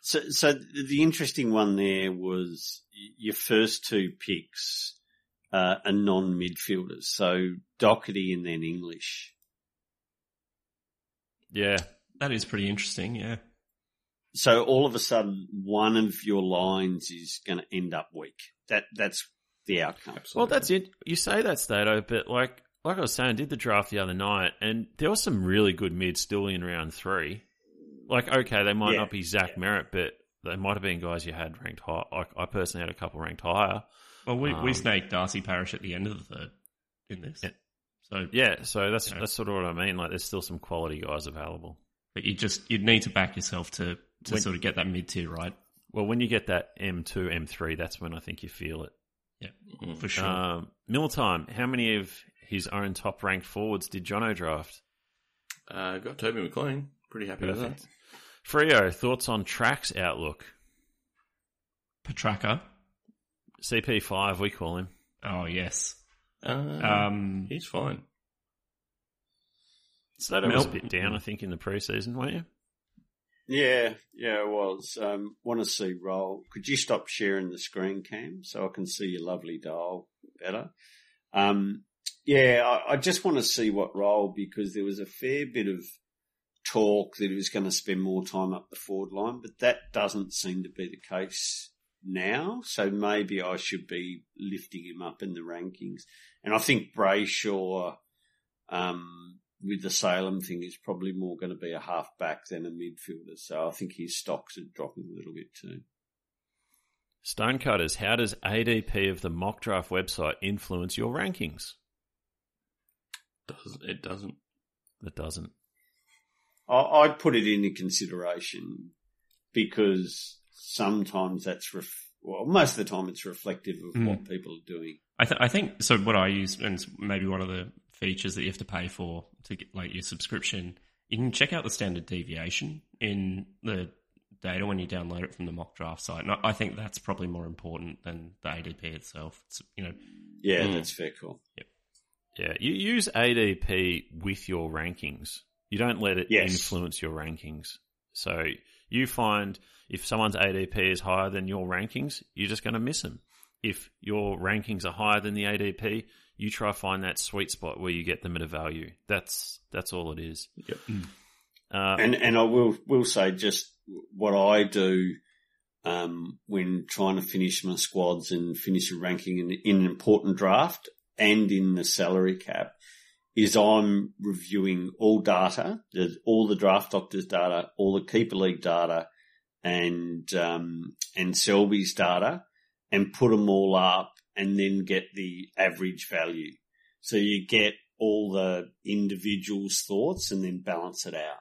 So, so the interesting one there was your first two picks uh, are non-midfielders. So Docherty and then English. Yeah, that is pretty interesting. Yeah, So all of a sudden, one of your lines is going to end up weak. That that's the outcome. Well, that's it. You say that, Stato, but like like I was saying, I did the draft the other night, and there was some really good mids still in round three. Like, okay, they might Yeah, not be Zach Merritt, but they might have been guys you had ranked high. Like, I personally had a couple ranked higher. Well, we Um, we snaked Darcy Parish at the end of the third in this. Yeah. So Yeah, so that's Yeah. that's sort of what I mean. Like, there's still some quality guys available. but you just you'd need to back yourself to to When- sort of get that mid tier right. Well, when you get that M2, M3, that's when I think you feel it. Yeah, for sure. Um, Mill time. How many of his own top ranked forwards did Jono draft? Uh, got Toby McLean. Pretty happy with that. Frio, thoughts on tracks outlook? Petracca. CP5, we call him. Oh yes. Uh, Um, he's fine. Slater was a bit down, I think, in the preseason, weren't you? Yeah, yeah, it was. Um, Want to see roll? Could you stop sharing the screen cam so I can see your lovely dial better? Um, yeah, I, I just want to see what role because there was a fair bit of talk that he was going to spend more time up the forward line, but that doesn't seem to be the case now. So maybe I should be lifting him up in the rankings. And I think Brayshaw, um, with the Salem thing, is probably more going to be a half back than a midfielder. So I think his stocks are dropping a little bit too. Stonecutters, how does ADP of the mock draft website influence your rankings? Does it doesn't? It doesn't. I, I'd put it into consideration because sometimes that's ref- well, most of the time it's reflective of Mm. what people are doing. I, th- I think so. What I use, and maybe one of the features that you have to pay for to get like your subscription, you can check out the standard deviation in the data when you download it from the mock draft site. And I, I think that's probably more important than the ADP itself. It's, you know, Yeah, Mm. that's fair call. Yeah, you use ADP with your rankings. You don't let it Yes. influence your rankings. So you find if someone's ADP is higher than your rankings, you're just going to miss them. If your rankings are higher than the ADP, you try to find that sweet spot where you get them at a value. That's that's all it is. Yep. Uh, And and I will will say just what I do um, when trying to finish my squads and finish a ranking in, in an important draft and in the salary cap is I'm reviewing all data, all the draft doctors data, all the keeper league data, and um, and Selby's data, and put them all up, and then get the average value. So you get all the individuals' thoughts, and then balance it out.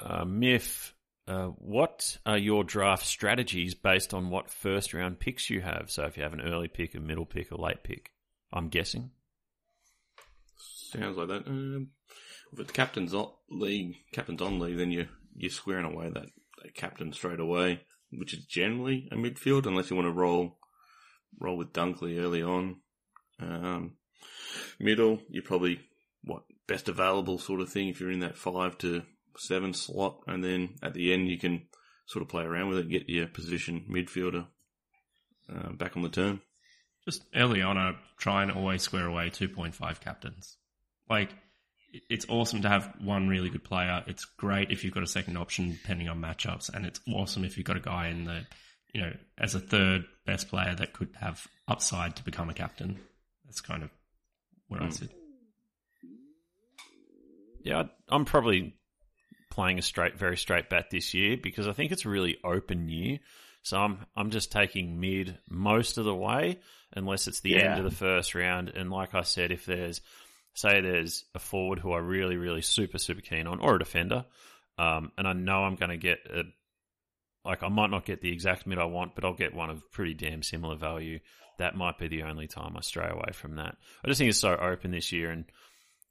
uh, Miff, uh, what are your draft strategies based on what first round picks you have? So if you have an early pick, a middle pick, a late pick, I'm guessing. Sounds like that. Um, if it's captain's on league, captain's on league, then you you're squaring away that, that captain straight away, which is generally a midfield, unless you want to roll roll with Dunkley early on. Um, middle, you're probably what best available sort of thing if you're in that five to seven slot, and then at the end you can sort of play around with it, get your position midfielder uh, back on the turn. just early on, I try and always square away 2.5 captains. Like, it's awesome to have one really good player. It's great if you've got a second option depending on matchups, and it's awesome if you've got a guy in the, you know, as a third best player that could have upside to become a captain. That's kind of where I Mm. sit. Yeah, I- I'm probably playing a straight, very straight bat this year because I think it's a really open year. So I'm I'm just taking mid most of the way, unless it's the Yeah. end of the first round. And like I said, if there's say there's a forward who I really, really super, super keen on, or a defender, um, and I know I'm going to get a like I might not get the exact mid I want, but I'll get one of pretty damn similar value. That might be the only time I stray away from that. I just think it's so open this year, and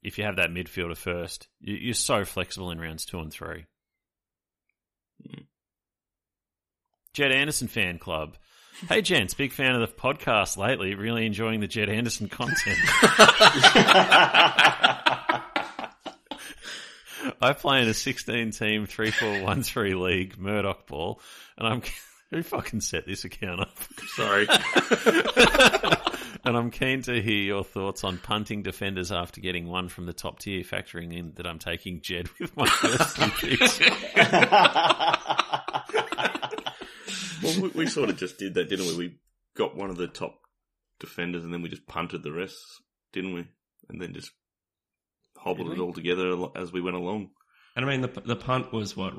if you have that midfielder first, you- you're so flexible in rounds two and three. Jed Anderson fan club. Hey, gents, big fan of the podcast lately. Really enjoying the Jed Anderson content. I play in a 16 team 3 4 1 3 league Murdoch ball, and I'm. *laughs* Who fucking set this account up? Sorry. and I'm keen to hear your thoughts on punting defenders after getting one from the top tier, factoring in that I'm taking Jed with my *laughs* first two picks. *laughs* well, we, we sort of just did that, didn't we? We got one of the top defenders and then we just punted the rest, didn't we? And then just hobbled it all together as we went along. And I mean, the the punt was what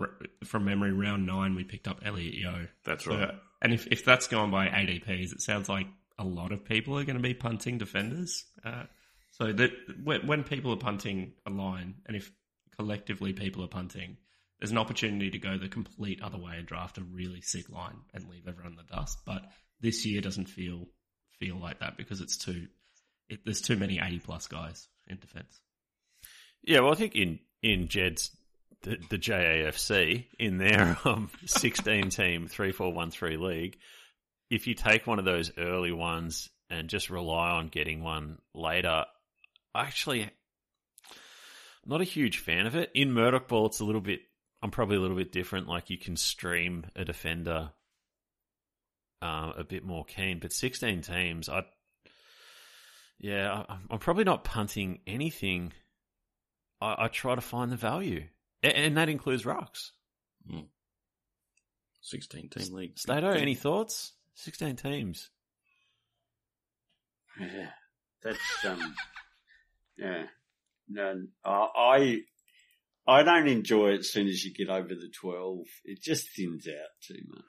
from memory round nine we picked up Elliot Yeo. That's So, right. and if if that's gone by ADPs, it sounds like a lot of people are going to be punting defenders. Uh, so that when, when people are punting a line, and if collectively people are punting, there's an opportunity to go the complete other way and draft a really sick line and leave everyone in the dust. But this year doesn't feel feel like that because it's too it, there's too many 80 plus guys in defense. Yeah, well, I think in in Jed's the, the JAFC in their *laughs* um, 16 team three four one three league, if you take one of those early ones and just rely on getting one later, I actually, not a huge fan of it. In Murdoch Ball, it's a little bit. I'm probably a little bit different. Like you can stream a defender um, a bit more keen, but 16 teams, I yeah, I, I'm probably not punting anything. I, I try to find the value, and, and that includes rocks. 16 team league. Stato, any thoughts? 16 teams. Yeah, that's um, yeah. No, I I don't enjoy it as soon as you get over the twelve. It just thins out too much.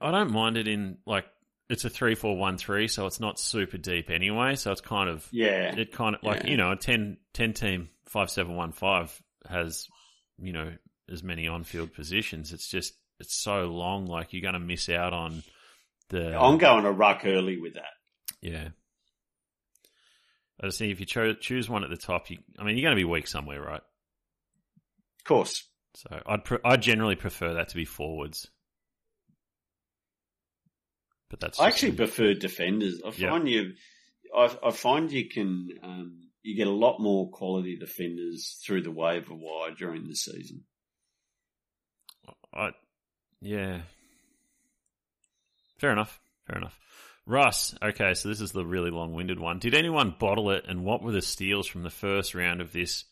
I don't mind it in like it's a three four one three, so it's not super deep anyway. So it's kind of Yeah, it kind of like Yeah. you know a 10, 10 team five seven one five has you know as many on field positions. It's just it's so long. Like you're going to miss out on the I'm going a ruck early with that. yeah. I just think if you cho- choose one at the top, you, I mean, you're going to be weak somewhere, right? Course, So I'd pre- I generally prefer that to be forwards. But that's I actually me. prefer defenders. I Yeah. find you, I, I find you can, um, you get a lot more quality defenders through the waiver wire during the season. I, yeah. Fair enough. Fair enough. Russ, okay, so this is the really long winded one. Did anyone bottle it and what were the steals from the first round of this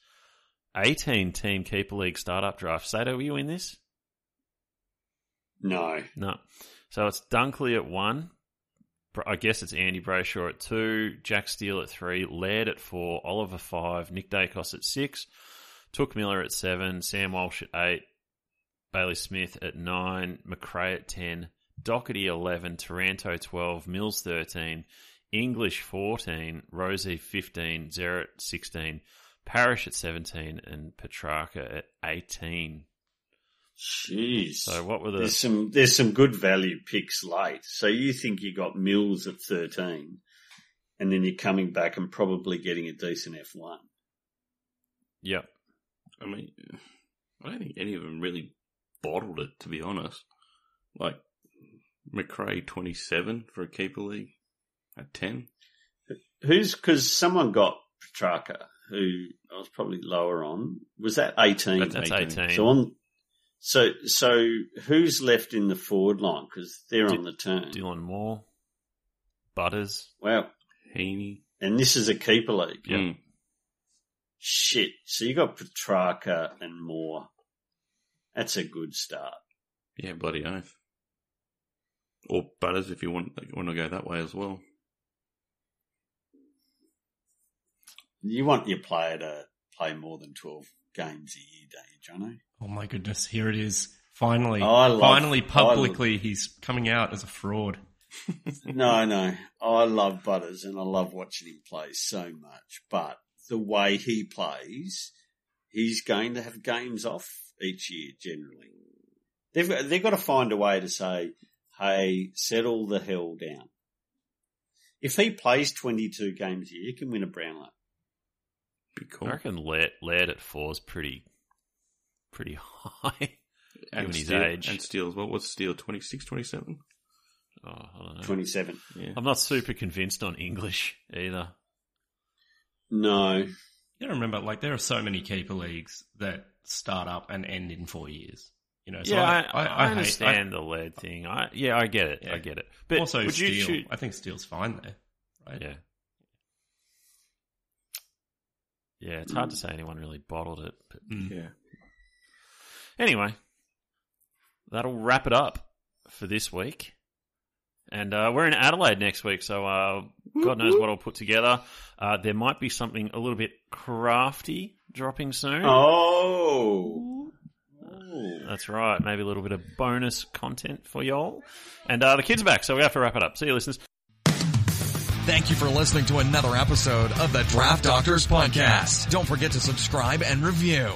18 team Keeper League startup draft? Stato, were you in this? No, No. So it's Dunkley at one. I guess it's Andy Brayshaw at two, Jack Steele at three, Laird at four, Oliver five, Nick Daicos at six, Touk Miller at seven, Sam Walsh at eight, Bailey Smith at nine, Macrae at ten, Docherty eleven, Taranto twelve, Mills thirteen, English fourteen, Rozee fifteen, Merrett sixteen, Parish at seventeen, and Petracca at eighteen. jeez. So what were the There's some there's some good value picks late. So you think you got Mills at thirteen, and then you're coming back and probably getting a decent F one. Yep. I mean, I don't think any of them really bottled it, to be honest. Like, Macrae 27 for a keeper league at 10. Who's because someone got Petracca, who I was probably lower on. Was that eighteen? That's That's 18. 18. So on. So so who's left in the forward line because they're Di- on the turn? Dylan Moore, Butters. Wow, Heaney. and this is a keeper league. Mm. Shit. So you got Petracca and Moore. That's a good start. Yeah, bloody oath. Or Butters if you want, like, want to go that way as well. You want your player to play more than twelve games a year, don't you, Jono? Oh my goodness, here it is. Finally, Oh, love- finally, publicly, he's coming out as a fraud. *laughs* No, no. I love Butters and I love watching him play so much. But the way he plays, he's going to have games off each year generally. They've got, they've got to find a way to say, hey, settle the hell down. If he plays 22 games a year, he can win a Brownlow. Be cool. I reckon Laird, Laird at four is pretty, pretty *laughs* high. And given his Steele, age. And Steele as well. What's Steele? 26, 27? Oh, I don't know. 27. Yeah. I'm not super convinced on English either. No. You gotta remember, like, there are so many keeper leagues that start up and end in four years. You know, so yeah, I, I, I, I, hate- understand the lead thing. I yeah, I get it. Yeah. I get it. But also, would you Steele. choose? I think Steele's fine there, right? Yeah. Yeah, it's hard to say anyone really bottled it. But Mm. Yeah. anyway, that'll wrap it up for this week. And uh, we're in Adelaide next week, so uh, God knows what I'll put together. Uh, there might be something a little bit crafty dropping soon. Oh. Oh. That's right. Maybe a little bit of bonus content for y'all. And uh, the kids are back, so we have to wrap it up. See you, listeners. Thank you for listening to another episode of the Draft Doctors Podcast. Don't forget to subscribe and review.